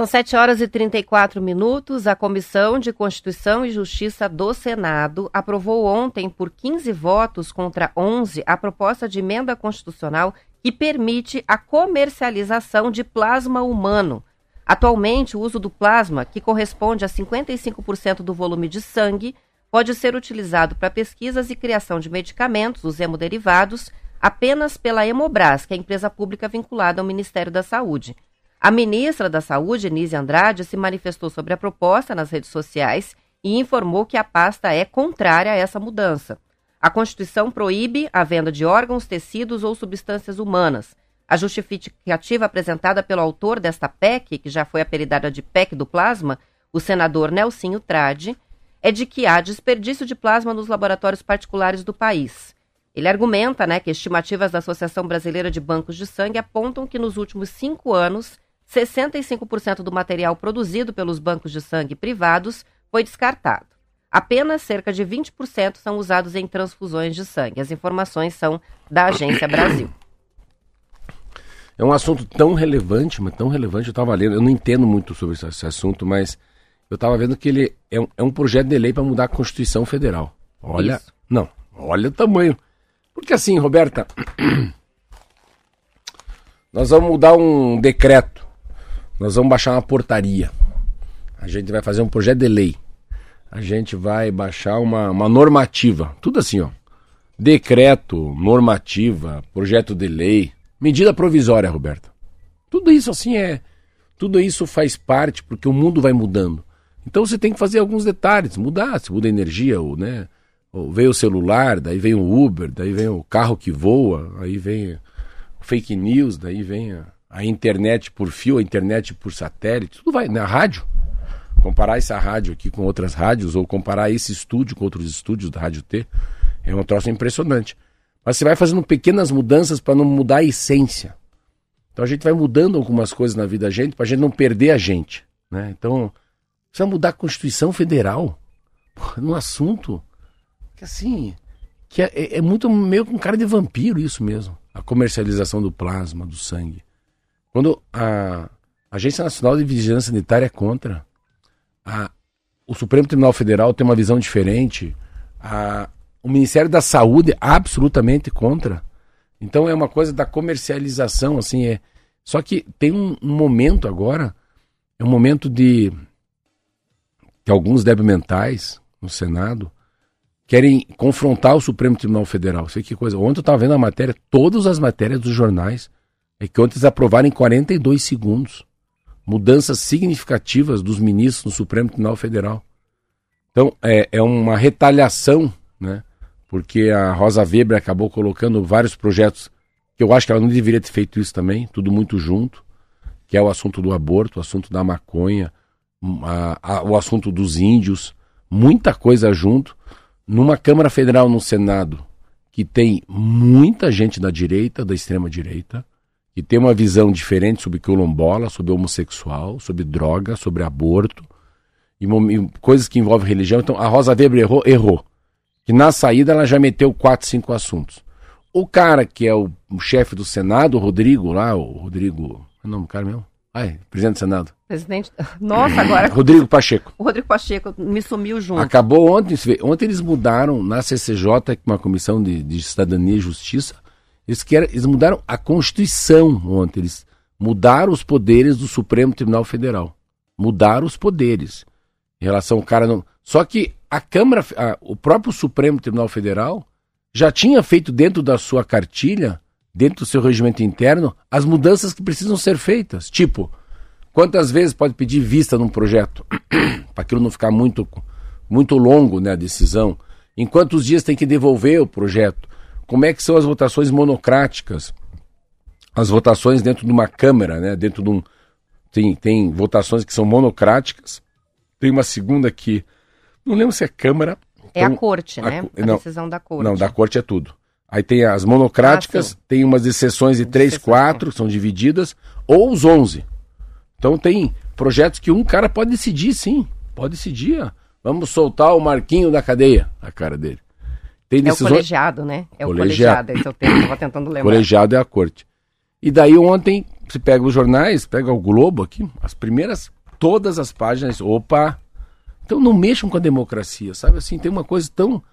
[SPEAKER 2] São 7 horas e 34 minutos. A Comissão de Constituição e Justiça do Senado aprovou ontem, por 15 votos contra 11, a proposta de emenda constitucional que permite a comercialização de plasma humano. Atualmente, o uso do plasma, que corresponde a 55% do volume de sangue, pode ser utilizado para pesquisas e criação de medicamentos, os hemoderivados, apenas pela Hemobras, que é a empresa pública vinculada ao Ministério da Saúde. A ministra da Saúde, Nise Andrade, se manifestou sobre a proposta nas redes sociais e informou que a pasta é contrária a essa mudança. A Constituição proíbe a venda de órgãos, tecidos ou substâncias humanas. A justificativa apresentada pelo autor desta PEC, que já foi apelidada de PEC do plasma, o senador Nelsinho Trade, é de que há desperdício de plasma nos laboratórios particulares do país. Ele argumenta né, que estimativas da Associação Brasileira de Bancos de Sangue apontam que nos últimos cinco anos 65% do material produzido pelos bancos de sangue privados foi descartado. Apenas cerca de 20% são usados em transfusões de sangue. As informações são da Agência Brasil. <coughs>
[SPEAKER 3] É um assunto tão relevante, mas tão relevante, eu estava lendo, eu não entendo muito sobre esse, assunto, mas eu estava vendo que ele é um, é um, projeto de lei para mudar a Constituição Federal. Olha, Isso. não, olha o tamanho. Porque assim, Roberta, <coughs> nós vamos mudar um decreto nós vamos baixar uma portaria. A gente vai fazer um projeto de lei. A gente vai baixar uma, uma normativa. Tudo assim, ó. Decreto, normativa, projeto de lei, medida provisória, Roberto. Tudo isso assim é. Tudo isso faz parte porque o mundo vai mudando. Então você tem que fazer alguns detalhes, mudar, se muda a energia, ou, né? Ou veio o celular, daí vem o Uber, daí vem o carro que voa, aí vem o fake news, daí vem a, a internet por fio, a internet por satélite, tudo vai na rádio. Comparar essa rádio aqui com outras rádios, ou comparar esse estúdio com outros estúdios da Rádio T, é um troço impressionante. Mas você vai fazendo pequenas mudanças para não mudar a essência. Então a gente vai mudando algumas coisas na vida da gente para a gente não perder a gente. Né? Então, precisa mudar a Constituição Federal num assunto que assim. que é, é, é muito meio com cara de vampiro isso mesmo. A comercialização do plasma, do sangue. Quando a Agência Nacional de Vigilância Sanitária é contra, a, o Supremo Tribunal Federal tem uma visão diferente, a, o Ministério da Saúde é absolutamente contra. Então é uma coisa da comercialização, assim, é. Só que tem um, um momento agora, é um momento de que alguns mentais no Senado querem confrontar o Supremo Tribunal Federal. Sei que coisa. Ontem eu estava vendo a matéria, todas as matérias dos jornais é que ontem eles aprovaram em 42 segundos mudanças significativas dos ministros no Supremo Tribunal Federal. Então, é, é uma retaliação, né? Porque a Rosa Weber acabou colocando vários projetos que eu acho que ela não deveria ter feito isso também, tudo muito junto, que é o assunto do aborto, o assunto da maconha, a, a, o assunto dos índios, muita coisa junto, numa Câmara Federal, no Senado, que tem muita gente da direita, da extrema direita, que tem uma visão diferente sobre quilombola, sobre homossexual, sobre droga, sobre aborto e, e, coisas que envolvem religião. Então a Rosa Weber errou, errou. Que na saída ela já meteu quatro, cinco assuntos. O cara que é o, o chefe do Senado, o Rodrigo lá, o Rodrigo. É o nome do cara mesmo? Ai, presidente do Senado.
[SPEAKER 2] Presidente. <laughs> Nossa, agora.
[SPEAKER 3] Rodrigo Pacheco.
[SPEAKER 2] O Rodrigo Pacheco me sumiu junto.
[SPEAKER 3] Acabou ontem. Ontem eles mudaram na CCJ, uma comissão de, de cidadania e justiça, eles, querem, eles mudaram a Constituição ontem. Eles mudaram os poderes do Supremo Tribunal Federal. Mudaram os poderes. Em relação ao cara não. Só que a Câmara, a, o próprio Supremo Tribunal Federal já tinha feito dentro da sua cartilha, dentro do seu regimento interno, as mudanças que precisam ser feitas. Tipo, quantas vezes pode pedir vista num projeto? <clears throat> para aquilo não ficar muito, muito longo, né, a decisão. Em quantos dias tem que devolver o projeto? Como é que são as votações monocráticas, as votações dentro de uma Câmara, né, dentro de um... tem, tem votações que são monocráticas, tem uma segunda que. Não lembro se é Câmara.
[SPEAKER 2] É
[SPEAKER 3] então,
[SPEAKER 2] a corte,
[SPEAKER 3] a
[SPEAKER 2] né? A,
[SPEAKER 3] não,
[SPEAKER 2] decisão da corte.
[SPEAKER 3] Não, da corte é tudo. Aí tem as monocráticas,
[SPEAKER 2] Ah,
[SPEAKER 3] tem umas de sessões de
[SPEAKER 2] De
[SPEAKER 3] 3,
[SPEAKER 2] sessões,
[SPEAKER 3] 4, são divididas, ou os 11. Então tem projetos que um cara pode decidir, sim. Pode decidir. Vamos soltar o Marquinho da cadeia, a cara dele. Tem
[SPEAKER 2] É o
[SPEAKER 3] decisões.
[SPEAKER 2] colegiado, né? É o
[SPEAKER 3] Colegiado.
[SPEAKER 2] colegiado, esse é o termo que eu tava tentando lembrar.
[SPEAKER 3] Colegiado é a corte. E daí ontem, você pega os jornais, pega o Globo aqui, as primeiras, todas as páginas, opa! Então não mexam com a democracia, sabe assim? Tem uma coisa tão.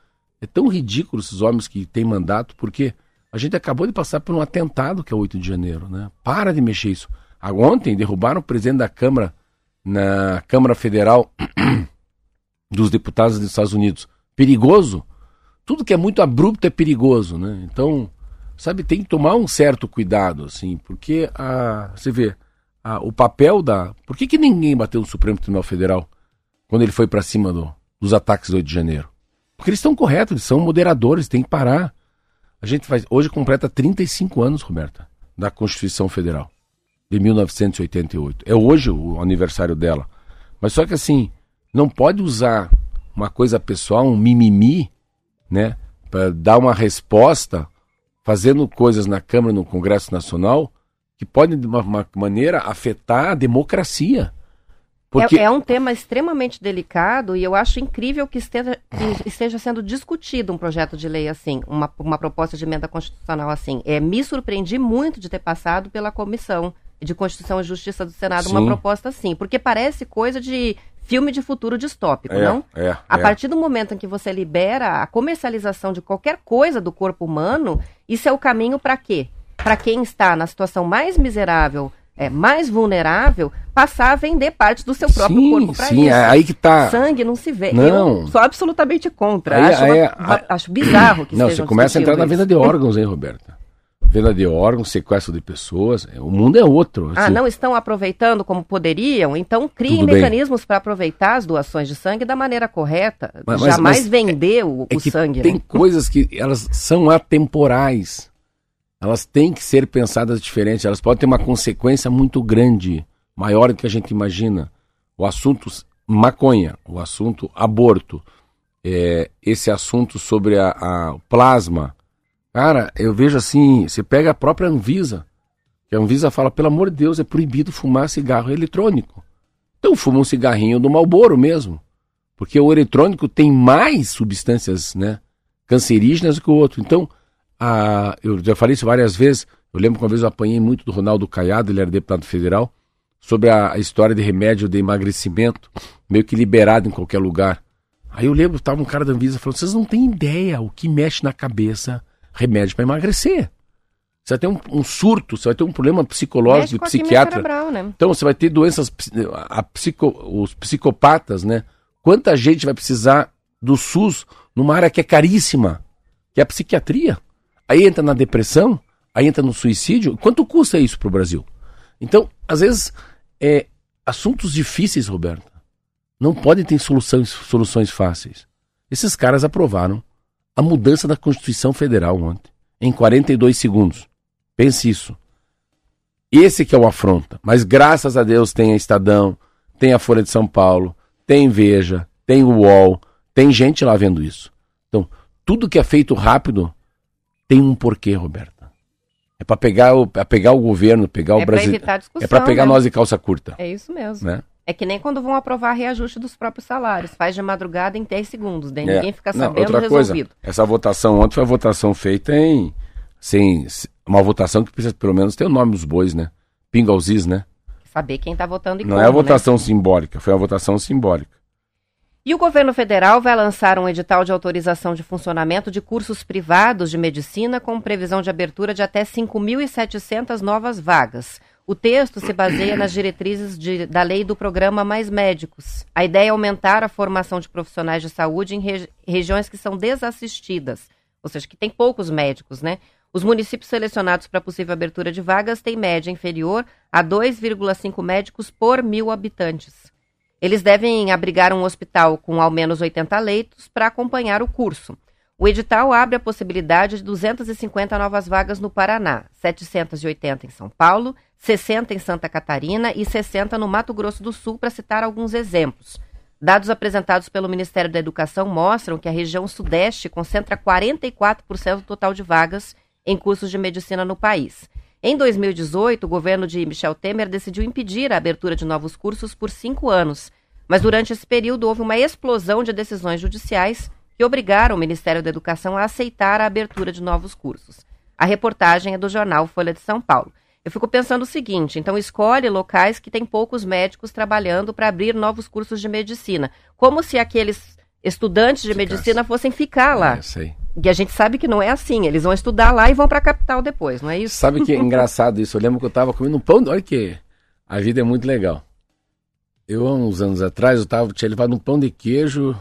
[SPEAKER 3] É tão ridículo esses homens que têm mandato, porque a gente acabou de passar por um atentado que é o 8 de janeiro, né? Para de mexer isso. Ontem derrubaram o presidente da Câmara na Câmara Federal <clears throat> dos Deputados dos Estados Unidos. Perigoso. Tudo que é muito abrupto é perigoso, né? Então, sabe, tem que tomar um certo cuidado, assim, porque a, você vê, a, o papel da. Por que, que ninguém bateu no Supremo Tribunal Federal quando ele foi para cima do, dos ataques do 8 de janeiro? Porque eles estão corretos, eles são moderadores, tem que parar. A gente faz. Hoje completa 35 anos, Roberta, da Constituição Federal, de 1988. É hoje o aniversário dela. Mas só que assim, não pode usar uma coisa pessoal, um mimimi, né, para dar uma resposta fazendo coisas na Câmara, no Congresso Nacional, que podem, de uma, uma maneira, afetar a democracia. Porque
[SPEAKER 2] É, é um tema extremamente delicado e eu acho incrível que esteja, que esteja sendo discutido um projeto de lei assim, uma, uma proposta de emenda constitucional assim. É, me surpreendi muito de ter passado pela Comissão de Constituição e Justiça do Senado uma
[SPEAKER 3] Sim.
[SPEAKER 2] proposta assim, porque parece coisa de filme de futuro distópico,
[SPEAKER 3] é,
[SPEAKER 2] não?
[SPEAKER 3] é,
[SPEAKER 2] A
[SPEAKER 3] é.
[SPEAKER 2] partir do momento em que você libera a comercialização de qualquer coisa do corpo humano, isso é o caminho para quê? Para quem está na situação mais miserável, é, mais vulnerável, passar a vender parte do seu próprio
[SPEAKER 3] sim,
[SPEAKER 2] corpo para
[SPEAKER 3] sim,
[SPEAKER 2] isso.
[SPEAKER 3] é aí que tá.
[SPEAKER 2] Sangue não se vê.
[SPEAKER 3] Não.
[SPEAKER 2] Eu sou absolutamente contra.
[SPEAKER 3] Aí-
[SPEAKER 2] acho,
[SPEAKER 3] aí-
[SPEAKER 2] uma-
[SPEAKER 3] a-
[SPEAKER 2] acho bizarro que
[SPEAKER 3] Não, você começa a entrar na
[SPEAKER 2] discutindo
[SPEAKER 3] venda
[SPEAKER 2] isso.
[SPEAKER 3] de órgãos, hein, Roberta? Venda de órgãos, sequestro de pessoas. é, O mundo é outro.
[SPEAKER 2] Ah,
[SPEAKER 3] assim.
[SPEAKER 2] não estão aproveitando como poderiam? Então criem mecanismos para aproveitar as doações de sangue da maneira correta.
[SPEAKER 3] Mas-
[SPEAKER 2] Jamais
[SPEAKER 3] mas
[SPEAKER 2] vender o,
[SPEAKER 3] É
[SPEAKER 2] o sangue.
[SPEAKER 3] tem
[SPEAKER 2] né?
[SPEAKER 3] coisas que elas são atemporais. Elas têm que ser pensadas diferentes. Elas podem ter uma consequência muito grande, maior do que a gente imagina. O assunto maconha, o assunto aborto, é, esse assunto sobre a, a plasma. Cara, eu vejo assim, você pega a própria Anvisa, que a Anvisa fala, pelo amor de Deus, é proibido fumar cigarro eletrônico. Então fuma um cigarrinho do Malboro mesmo. Porque o eletrônico tem mais substâncias né, cancerígenas que o outro. Então, a, eu já falei isso várias vezes. Eu lembro que uma vez eu apanhei muito do Ronaldo Caiado, ele era deputado federal, sobre a, a história de remédio de emagrecimento, meio que liberado em qualquer lugar. Aí eu lembro, estava um cara da Anvisa falando: vocês não têm ideia o que mexe na cabeça remédio para emagrecer. Você vai ter um, um surto, você vai ter um problema psicológico
[SPEAKER 2] Mexe
[SPEAKER 3] psiquiatra.
[SPEAKER 2] cerebral, né?
[SPEAKER 3] Então você vai ter doenças, a psico- os psicopatas, né? Quanta gente vai precisar do SUS numa área que é caríssima, que é a psiquiatria? Aí entra na depressão, aí entra no suicídio. Quanto custa isso para o Brasil? Então, às vezes, é, assuntos difíceis, Roberta, não podem ter soluções, soluções fáceis. Esses caras aprovaram a mudança da Constituição Federal ontem, em 42 segundos. Pense isso. Esse que é o afronta. Mas graças a Deus tem a Estadão, tem a Folha de São Paulo, tem Veja, tem o UOL, tem gente lá vendo isso. Então, tudo que é feito rápido tem um porquê, Roberta. É para pegar o, é pegar o governo, pegar o
[SPEAKER 2] É para
[SPEAKER 3] Brasil.
[SPEAKER 2] evitar discussão.
[SPEAKER 3] É para pegar
[SPEAKER 2] né?
[SPEAKER 3] nós de calça curta,
[SPEAKER 2] É isso mesmo.
[SPEAKER 3] né?
[SPEAKER 2] É que nem quando vão aprovar reajuste dos próprios salários. Faz de madrugada em 10 segundos. Daí
[SPEAKER 3] É.
[SPEAKER 2] ninguém fica
[SPEAKER 3] Não,
[SPEAKER 2] sabendo
[SPEAKER 3] outra coisa,
[SPEAKER 2] resolvido.
[SPEAKER 3] essa votação ontem foi a votação feita em sem uma votação que precisa pelo menos ter o nome dos bois, né? Pinga aos is, né?
[SPEAKER 2] Saber quem está votando e
[SPEAKER 3] Não
[SPEAKER 2] como,
[SPEAKER 3] é a
[SPEAKER 2] né?
[SPEAKER 3] votação simbólica, foi a votação simbólica.
[SPEAKER 2] E o governo federal vai lançar um edital de autorização de funcionamento de cursos privados de medicina com previsão de abertura de até 5.700 novas vagas. O texto se baseia nas diretrizes de- da lei do programa Mais Médicos. A ideia é aumentar a formação de profissionais de saúde em regi- regiões que são desassistidas, ou seja, que tem poucos médicos, né? Os municípios selecionados para possível abertura de vagas têm média inferior a 2,5 médicos por mil habitantes. Eles devem abrigar um hospital com ao menos 80 leitos para acompanhar o curso. O edital abre a possibilidade de 250 novas vagas no Paraná, 780 em São Paulo, 60 em Santa Catarina e 60 no Mato Grosso do Sul, para citar alguns exemplos. Dados apresentados pelo Ministério da Educação mostram que a região Sudeste concentra 44% do total de vagas em cursos de medicina no país. Em 2018, o governo de Michel Temer decidiu impedir a abertura de novos cursos por cinco anos, mas durante esse período houve uma explosão de decisões judiciais que obrigaram o Ministério da Educação a aceitar a abertura de novos cursos. A reportagem é do jornal Folha de São Paulo. Eu fico pensando o seguinte: então escolhe locais que têm poucos médicos trabalhando para abrir novos cursos de medicina, como se aqueles estudantes de Ficasse. medicina fossem ficar lá. É, sei. E a gente sabe que não é assim. Eles vão estudar lá e vão para a capital depois, não é isso?
[SPEAKER 3] Sabe que é <laughs> engraçado isso? Eu lembro que eu estava comendo um pão. Olha que a vida é muito legal. Eu, há uns anos atrás, eu tava, tinha levado um pão de queijo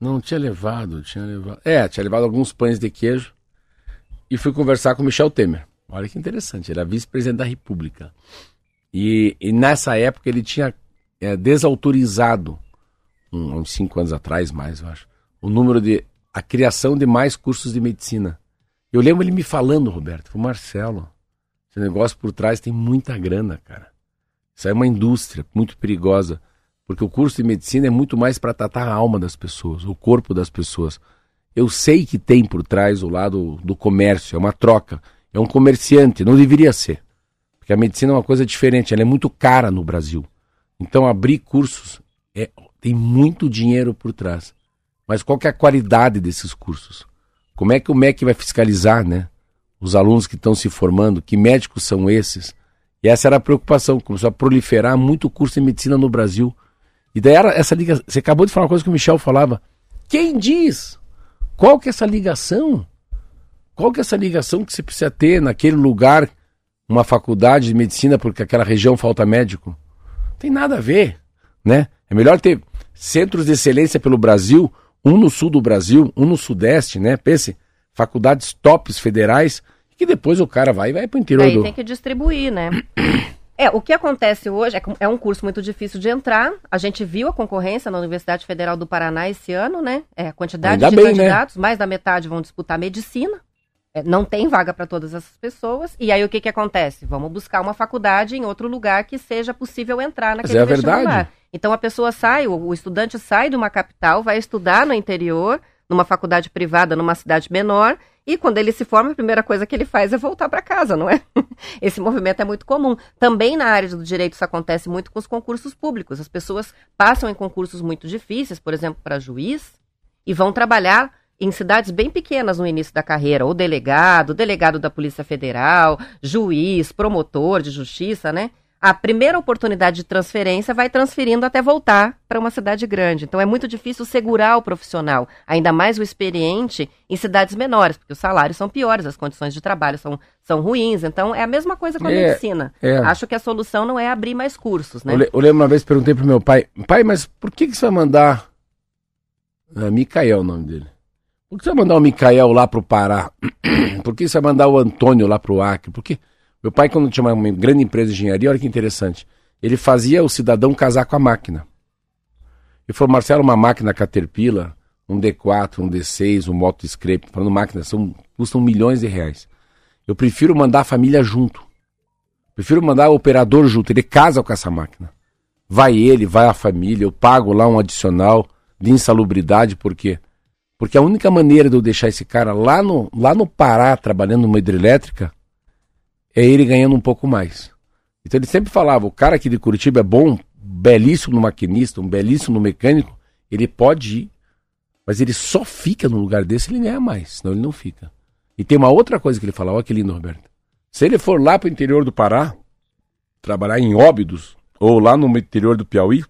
[SPEAKER 3] não, tinha levado, tinha levado. É, tinha levado alguns pães de queijo e fui conversar com Michel Temer. Olha que interessante, era vice-presidente da República. E, e, nessa época ele tinha é, desautorizado, um, uns cinco anos atrás, mais, eu acho, o número de. a criação de mais cursos de medicina. Eu lembro ele me falando, Roberto, o Marcelo, esse negócio por trás tem muita grana, cara. Isso é uma indústria muito perigosa. Porque o curso de medicina é muito mais para tratar a alma das pessoas, o corpo das pessoas. Eu sei que tem por trás o lado do comércio, é uma troca, é um comerciante, não deveria ser. Porque a medicina é uma coisa diferente, ela é muito cara no Brasil. Então abrir cursos é, tem muito dinheiro por trás. Mas qual que é a qualidade desses cursos? Como é que o MEC vai fiscalizar, né? Os alunos que estão se formando, que médicos são esses? E essa era a preocupação, começou a proliferar muito curso de medicina no Brasil e daí era essa ligação. Você acabou de falar uma coisa que o Michel falava. Quem diz? Qual que é essa ligação? Qual que é essa ligação que você precisa ter naquele lugar, uma faculdade de medicina, porque aquela região falta médico? Tem nada a ver, né? É melhor ter centros de excelência pelo Brasil, um no sul do Brasil, um no sudeste, né? Pense, faculdades tops federais, que depois o cara vai e vai para o interior
[SPEAKER 2] Aí
[SPEAKER 3] do...
[SPEAKER 2] tem que distribuir, né? É, o que acontece hoje é, é um curso muito difícil de entrar. A gente viu a concorrência na Universidade Federal do Paraná esse ano, né? É, a quantidade Ainda de bem, né? candidatos, né? mais da metade vão disputar medicina. É, não tem vaga para todas essas pessoas. E aí o que, que acontece? Vamos buscar uma faculdade em outro lugar que seja possível entrar naquele Mas é vestibular. Verdade. Então a pessoa sai, o estudante sai de uma capital, vai estudar no interior, numa faculdade privada, numa cidade menor, e quando ele se forma, a primeira coisa que ele faz é voltar para casa, não é? <laughs> Esse movimento é muito comum. Também na área do direito isso acontece muito com os concursos públicos. As pessoas passam em concursos muito difíceis, por exemplo, para juiz, e vão trabalhar em cidades bem pequenas no início da carreira, ou delegado, delegado da Polícia Federal, juiz, promotor de justiça, né? a primeira oportunidade de transferência vai transferindo até voltar para uma cidade grande. Então é muito difícil segurar o profissional, ainda mais o experiente, em cidades menores, porque os salários são piores, as condições de trabalho são, são ruins. Então é a mesma coisa com a é, medicina. É. Acho que a solução não é abrir mais cursos, né?
[SPEAKER 3] Eu, lembro uma vez, perguntei para meu pai, pai, mas por que, que você vai mandar... Uh, Micael é o nome dele. Por que você vai mandar o Micael lá para o Pará? <clears throat> por que você vai mandar o Antônio lá para o Acre? Por que... Meu pai, quando tinha uma, grande empresa de engenharia, olha que interessante, ele fazia o cidadão casar com a máquina. Ele falou, Marcelo, uma máquina Caterpillar, um D4, um D6, um Moto Scrape, falando máquina, são, custam milhões de reais. Eu prefiro mandar a família junto. Prefiro mandar o operador junto, ele casa com essa máquina. Vai ele, vai a família, eu pago lá um adicional de insalubridade, por quê? Porque a única maneira de eu deixar esse cara lá no, lá no Pará trabalhando numa hidrelétrica é ele ganhando um pouco mais. Então ele sempre falava, o cara aqui de Curitiba é bom, belíssimo maquinista, um belíssimo mecânico, ele pode ir, mas ele só fica no lugar desse ele ganha mais, senão ele não fica. E tem uma outra coisa que ele fala, olha que lindo, Roberto. Se ele for lá para o interior do Pará, trabalhar em Óbidos, ou lá no interior do Piauí,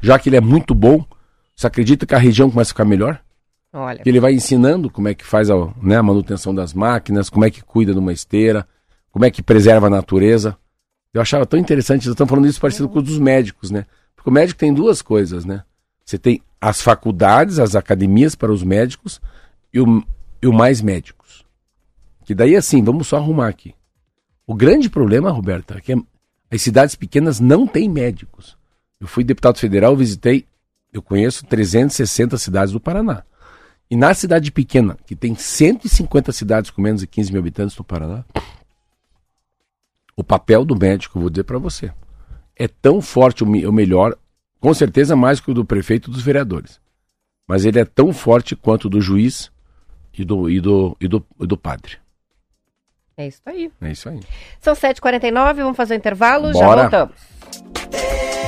[SPEAKER 3] já que ele é muito bom, você acredita que a região começa a ficar melhor? Olha. Que ele vai ensinando como é que faz a, né, a manutenção das máquinas, como é que cuida de uma esteira, como é que preserva a natureza. Eu achava tão interessante, estão falando isso parecido com os dos médicos, né? Porque o médico tem duas coisas, né? Você tem as faculdades, as academias para os médicos e o, e o mais médicos. Que daí assim, vamos só arrumar aqui. O grande problema, Roberta, é que as cidades pequenas não têm médicos. Eu fui deputado federal, visitei, eu conheço 360 cidades do Paraná. E na cidade pequena, que tem 150 cidades com menos de 15 mil habitantes no Paraná, o papel do médico, vou dizer para você, é tão forte o melhor, com certeza mais que o do prefeito e dos vereadores. Mas ele é tão forte quanto o do juiz e do, e do, e do, e do padre.
[SPEAKER 2] É isso aí.
[SPEAKER 3] É isso aí.
[SPEAKER 2] São 7h49, vamos fazer o um intervalo,
[SPEAKER 3] Bora.
[SPEAKER 2] já voltamos.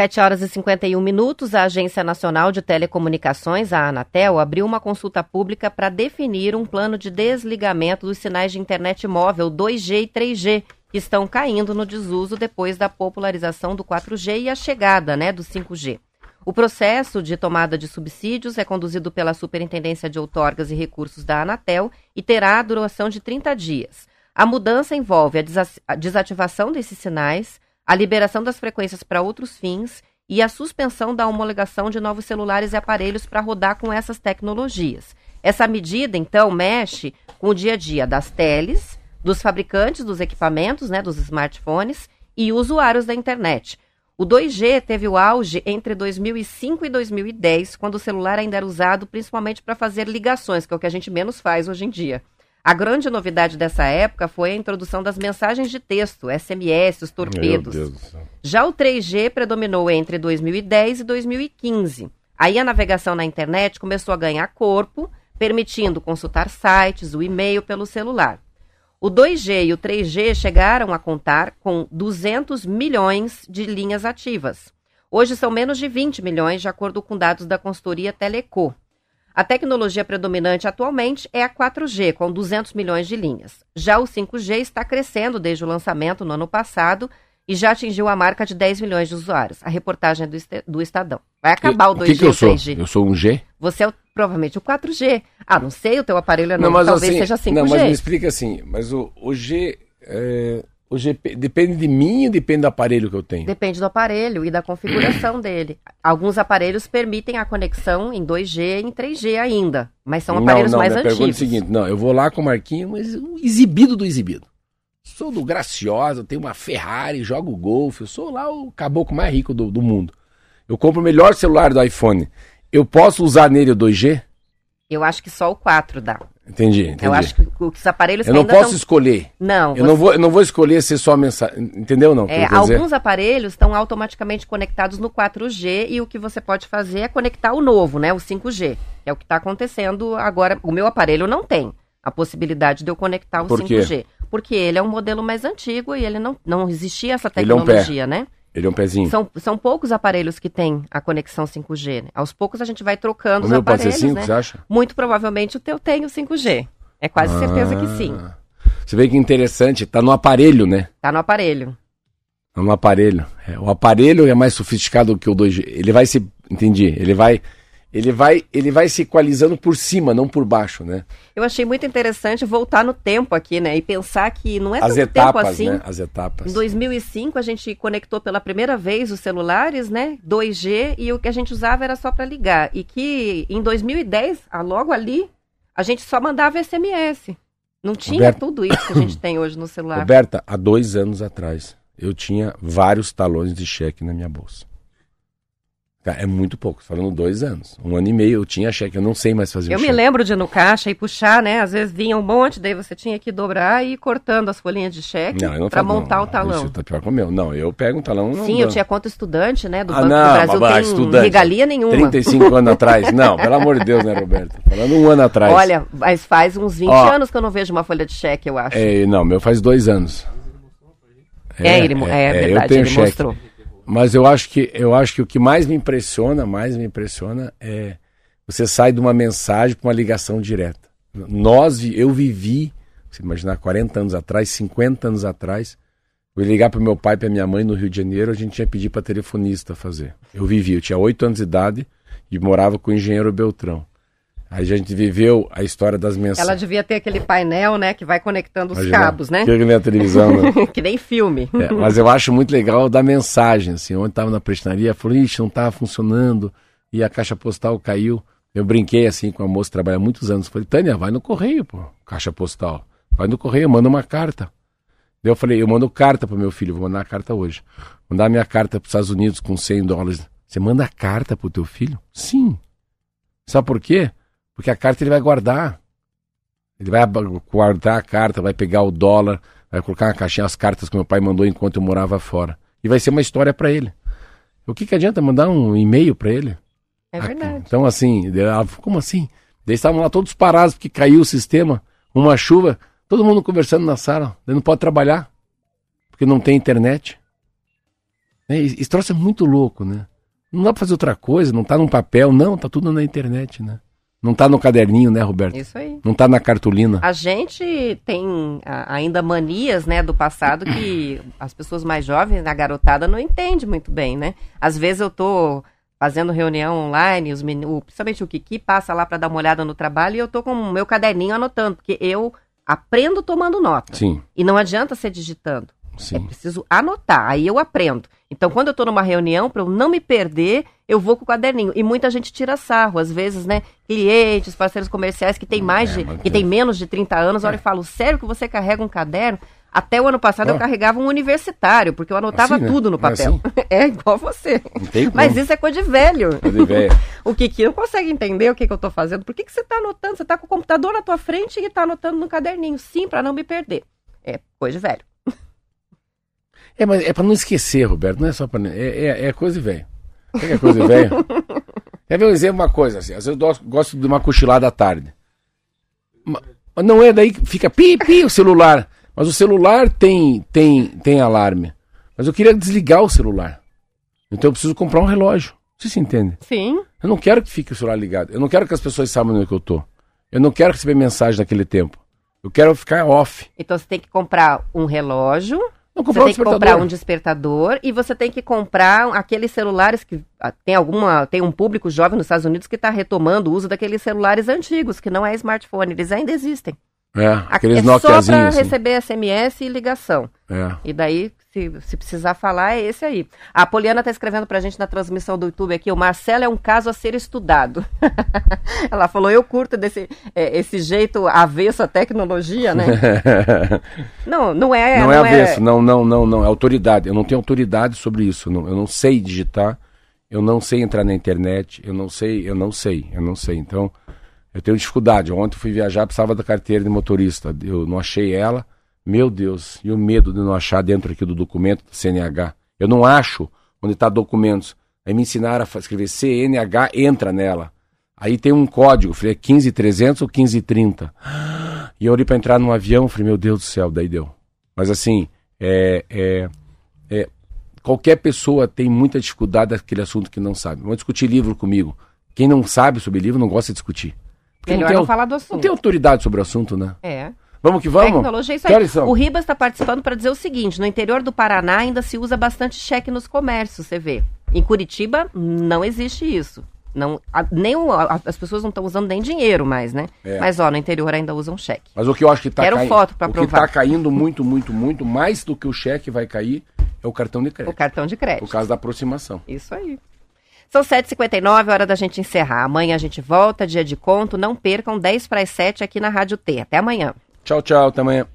[SPEAKER 2] 7 horas e 51 minutos, a Agência Nacional de Telecomunicações, a Anatel, abriu uma consulta pública para definir um plano de desligamento dos sinais de internet móvel 2G e 3G, que estão caindo no desuso depois da popularização do 4G e a chegada né, do 5G. O processo de tomada de subsídios é conduzido pela Superintendência de Outorgas e Recursos da Anatel e terá a duração de 30 dias. A mudança envolve a, a desativação desses sinais, a liberação das frequências para outros fins e a suspensão da homologação de novos celulares e aparelhos para rodar com essas tecnologias. Essa medida, então, mexe com o dia a dia das teles, dos fabricantes dos equipamentos, né, dos smartphones e usuários da internet. O 2G teve o auge entre 2005 e 2010, quando o celular ainda era usado principalmente para fazer ligações, que é o que a gente menos faz hoje em dia. A grande novidade dessa época foi a introdução das mensagens de texto, SMS, os torpedos. Já o 3G predominou entre 2010 e 2015. Aí a navegação na internet começou a ganhar corpo, permitindo consultar sites, o e-mail pelo celular. O 2G e o 3G chegaram a contar com 200 milhões de linhas ativas. Hoje são menos de 20 milhões, de acordo com dados da consultoria Teleco. A tecnologia predominante atualmente é a 4G, com 200 milhões de linhas. Já o 5G está crescendo desde o lançamento no ano passado e já atingiu a marca de 10 milhões de usuários. A reportagem do, do Estadão. Vai acabar o 2G
[SPEAKER 3] o que que eu
[SPEAKER 2] o
[SPEAKER 3] sou?
[SPEAKER 2] 3G.
[SPEAKER 3] Eu sou um G?
[SPEAKER 2] Você é provavelmente o 4G. Ah, não sei, o teu aparelho é novo,
[SPEAKER 3] mas
[SPEAKER 2] talvez
[SPEAKER 3] assim,
[SPEAKER 2] seja 5G.
[SPEAKER 3] Não, mas me explica assim, mas o, o G... É, o G depende de mim ou depende do aparelho que eu tenho?
[SPEAKER 2] Depende do aparelho e da configuração <coughs> dele. Alguns aparelhos permitem a conexão em 2G e em 3G ainda, mas são aparelhos
[SPEAKER 3] não, não,
[SPEAKER 2] mais antigos.
[SPEAKER 3] pergunta é o seguinte, não, eu vou lá com o Marquinho, mas o exibido do exibido. Sou do Graciosa, tenho uma Ferrari, jogo golfe, eu sou lá o caboclo mais rico do, do mundo. Eu compro o melhor celular do iPhone. Eu posso usar nele o 2G?
[SPEAKER 2] Eu acho que só o 4 dá.
[SPEAKER 3] Entendi, entendi.
[SPEAKER 2] Eu acho que os aparelhos
[SPEAKER 3] Eu não posso
[SPEAKER 2] tão-
[SPEAKER 3] escolher.
[SPEAKER 2] Não,
[SPEAKER 3] Eu não, vou, eu não vou escolher ser só mensagem. Entendeu não?
[SPEAKER 2] É,
[SPEAKER 3] quero dizer?
[SPEAKER 2] alguns aparelhos estão automaticamente conectados no 4G e o que você pode fazer é conectar o novo, né? O 5G. Que é o que está acontecendo agora. O meu aparelho não tem a possibilidade de eu conectar o
[SPEAKER 3] Por quê?
[SPEAKER 2] 5G. Porque ele é um modelo mais antigo e ele não, não existia essa
[SPEAKER 3] Ele é um
[SPEAKER 2] tecnologia, né?
[SPEAKER 3] Ele é um pezinho.
[SPEAKER 2] São, são poucos aparelhos que têm a conexão 5G. Né? Aos poucos a gente vai trocando
[SPEAKER 3] o
[SPEAKER 2] os
[SPEAKER 3] meu pode
[SPEAKER 2] aparelhos,
[SPEAKER 3] ser 5,
[SPEAKER 2] né?
[SPEAKER 3] você acha?
[SPEAKER 2] Muito provavelmente o teu tem o 5G. É quase certeza que sim.
[SPEAKER 3] Ah. Você vê que interessante, tá no aparelho, né?
[SPEAKER 2] Tá no aparelho.
[SPEAKER 3] Tá no aparelho. É, o aparelho é mais sofisticado que o 2G. Ele vai se. Entendi. Ele vai. Ele vai, ele vai se equalizando por cima, não por baixo, né?
[SPEAKER 2] Eu achei muito interessante voltar no tempo aqui, né? E pensar que não é
[SPEAKER 3] As
[SPEAKER 2] tanto tempo
[SPEAKER 3] etapas,
[SPEAKER 2] assim.
[SPEAKER 3] né? As etapas.
[SPEAKER 2] Em 2005 a gente conectou pela primeira vez os celulares, né? 2G e o que a gente usava era só para ligar. E que em 2010, ah, logo ali, a gente só mandava SMS. Não tinha
[SPEAKER 3] Roberto.
[SPEAKER 2] tudo isso que a gente tem hoje no <coughs> celular.
[SPEAKER 3] Roberta, há dois anos atrás, eu tinha vários talões de cheque na minha bolsa. Cara, É muito pouco, falando dois anos. Um ano e meio eu tinha cheque, eu não sei mais fazer
[SPEAKER 2] Eu me
[SPEAKER 3] cheque.
[SPEAKER 2] lembro de ir no caixa e puxar, né? Às vezes vinha um monte, daí você tinha que dobrar e ir cortando as folhinhas de cheque
[SPEAKER 3] eu
[SPEAKER 2] para montar
[SPEAKER 3] não,
[SPEAKER 2] o talão.
[SPEAKER 3] Isso tá pior que o meu. Não, eu pego um talão.
[SPEAKER 2] Sim, eu
[SPEAKER 3] dou.
[SPEAKER 2] tinha conta estudante, né? Do
[SPEAKER 3] Ah,
[SPEAKER 2] Banco
[SPEAKER 3] não,
[SPEAKER 2] do Brasil
[SPEAKER 3] babá,
[SPEAKER 2] tem
[SPEAKER 3] estudante.
[SPEAKER 2] regalia nenhuma.
[SPEAKER 3] 35 anos atrás. Não, pelo amor de Deus, né, Roberto? Falando um ano atrás.
[SPEAKER 2] Olha, mas faz uns 20
[SPEAKER 3] Ó.
[SPEAKER 2] anos que eu não vejo uma folha de cheque, eu acho.
[SPEAKER 3] É, não, meu faz dois anos.
[SPEAKER 2] É, ele, mo- é,
[SPEAKER 3] eu
[SPEAKER 2] verdade,
[SPEAKER 3] tenho
[SPEAKER 2] ele
[SPEAKER 3] cheque.
[SPEAKER 2] mostrou.
[SPEAKER 3] Mas eu acho que eu acho que o que mais me impressiona, mais me impressiona é você sai de uma mensagem para uma ligação direta. Nós, eu vivi, você imaginar 40 anos atrás, 50 anos atrás, eu ligar para meu pai para minha mãe no Rio de Janeiro, a gente tinha pedir para telefonista fazer. Eu vivi, eu tinha 8 anos de idade e morava com o engenheiro Beltrão. Aí a gente viveu a história das
[SPEAKER 2] Ela
[SPEAKER 3] mensagens.
[SPEAKER 2] devia ter aquele painel, né, que vai conectando os
[SPEAKER 3] Imagina,
[SPEAKER 2] cabos, né?
[SPEAKER 3] Que nem a televisão, né? <laughs>
[SPEAKER 2] que nem filme.
[SPEAKER 3] É, mas eu acho muito legal da mensagem, assim, ontem estava na prestinaria, falou, ixi, não estava funcionando, e a caixa postal caiu. Eu brinquei assim com a moça que trabalha há muitos anos. Falei, Tânia, vai no correio, pô, caixa postal. Vai no correio, manda uma carta. Daí eu falei, eu mando carta pro meu filho, vou mandar a carta hoje. Mandar minha carta para os Estados Unidos com 100 dólares. Você manda carta pro teu filho? Sim. Sabe por quê? Porque a carta ele vai guardar. Ele vai guardar a carta, vai pegar o dólar, vai colocar na caixinha as cartas que meu pai mandou enquanto eu morava fora. E vai ser uma história para ele. O que, que adianta mandar um e-mail para ele?
[SPEAKER 2] É verdade.
[SPEAKER 3] Então, assim, falou, como assim? Daí estavam lá todos parados porque caiu o sistema, uma chuva, todo mundo conversando na sala. Daí não pode trabalhar, porque não tem internet. É, Esse troço é muito louco, né? Não dá pra fazer outra coisa, não tá num papel, não, tá tudo na internet, né? Não tá no caderninho, né, Roberto?
[SPEAKER 2] Isso aí.
[SPEAKER 3] Não tá na cartolina.
[SPEAKER 2] A gente tem ainda manias, né, do passado que <clears throat> as pessoas mais jovens, a garotada, não entende muito bem, né? Às vezes eu tô fazendo reunião online, os principalmente o Kiki passa lá para dar uma olhada no trabalho e eu tô com o meu caderninho anotando, porque eu aprendo tomando nota.
[SPEAKER 3] Sim,
[SPEAKER 2] E não adianta ser digitando. É
[SPEAKER 3] sim.
[SPEAKER 2] preciso anotar, aí eu aprendo. Então, quando eu tô numa reunião, para eu não me perder, eu vou com o caderninho. E muita gente tira sarro, às vezes, né? Clientes, parceiros comerciais que tem mais
[SPEAKER 3] É,
[SPEAKER 2] de, que
[SPEAKER 3] é.
[SPEAKER 2] tem menos de 30 anos, olha e falo, sério que você carrega um caderno? Até o ano passado eu
[SPEAKER 3] Ó.
[SPEAKER 2] carregava um universitário, porque eu anotava
[SPEAKER 3] Assim, né?
[SPEAKER 2] tudo no
[SPEAKER 3] É
[SPEAKER 2] papel. <laughs> É, igual você. Mas isso é coisa de velho.
[SPEAKER 3] Coisa de véia. <laughs>
[SPEAKER 2] O Kiki não consegue entender o que, que eu tô fazendo. Por que, que você tá anotando? Você tá com o computador na tua frente e tá anotando no caderninho. Sim, para não me perder. É coisa de velho.
[SPEAKER 3] É, mas é pra não esquecer, Roberto, não é só pra. É, é, é coisa velho. Que é coisa velho? <laughs> Quer ver um exemplo, uma coisa assim? Às vezes eu gosto, de uma cochilada à tarde. Ma- Mas não é daí que fica pi, pi o celular. Mas o celular tem, tem, tem alarme. Mas eu queria desligar o celular. Então eu preciso comprar um relógio. Você se entende?
[SPEAKER 2] Sim,
[SPEAKER 3] Eu não quero que fique o celular ligado. Eu não quero que as pessoas saibam onde é eu tô. Eu não quero receber mensagem naquele tempo. Eu quero ficar off.
[SPEAKER 2] Então você tem que comprar um relógio, Você
[SPEAKER 3] comprar um
[SPEAKER 2] tem que comprar um despertador e você tem que comprar aqueles celulares que ah, tem alguma tem um público jovem nos Estados Unidos que está retomando o uso daqueles celulares antigos que não é smartphone, eles ainda existem.
[SPEAKER 3] É, aqueles
[SPEAKER 2] é só para
[SPEAKER 3] assim.
[SPEAKER 2] receber SMS e ligação.
[SPEAKER 3] É.
[SPEAKER 2] E daí, se, se precisar falar, é esse aí. A Poliana está escrevendo pra gente na transmissão do YouTube aqui, o Marcelo é um caso a ser estudado. <laughs> Ela falou, eu curto desse, é, esse jeito avesso à tecnologia, né? <laughs> Não, não é.
[SPEAKER 3] não é avesso, não, não, não, não. É autoridade. Eu não tenho autoridade sobre isso. Eu não, eu não sei digitar, eu não sei entrar na internet, eu não sei, eu não sei, eu não sei. Então, eu tenho dificuldade. Ontem fui viajar, precisava da carteira de motorista. Eu não achei ela. Meu Deus, e o medo de não achar dentro aqui do documento do CNH. Eu não acho onde está documentos. Aí me ensinaram a escrever CNH, entra nela. Aí tem um código, falei, é 15300 ou 1530? E eu olhei para entrar num avião, falei, meu Deus do céu, daí deu. Mas assim, é, é, é, qualquer pessoa tem muita dificuldade daquele assunto que não sabe. Vamos discutir livro comigo. Quem não sabe sobre livro não gosta de discutir. Porque
[SPEAKER 2] Melhor
[SPEAKER 3] tem,
[SPEAKER 2] não falar do
[SPEAKER 3] não
[SPEAKER 2] assunto.
[SPEAKER 3] tem autoridade sobre o assunto, né?
[SPEAKER 2] É.
[SPEAKER 3] Vamos que vamos?
[SPEAKER 2] Tecnologia, isso
[SPEAKER 3] Que
[SPEAKER 2] aí. O Ribas está participando para dizer o seguinte: no interior do Paraná ainda se usa bastante cheque nos comércios, você vê. Em Curitiba não existe isso. Não, a- nem o- a- as pessoas não estão usando nem dinheiro mais, né?
[SPEAKER 3] É.
[SPEAKER 2] Mas ó, no interior ainda usam cheque.
[SPEAKER 3] Mas o que eu acho que está caindo.
[SPEAKER 2] foto pra
[SPEAKER 3] o que
[SPEAKER 2] provar.
[SPEAKER 3] está caindo muito, muito, muito, mais do que o cheque vai cair, é o cartão de
[SPEAKER 2] O
[SPEAKER 3] crédito.
[SPEAKER 2] cartão de crédito.
[SPEAKER 3] Por causa da aproximação.
[SPEAKER 2] Isso aí. São 7h59, hora da gente encerrar. Amanhã a gente volta, dia de conto. Não percam 10 para as 7 aqui na Rádio T. Até amanhã.
[SPEAKER 3] Tchau, tchau, até amanhã.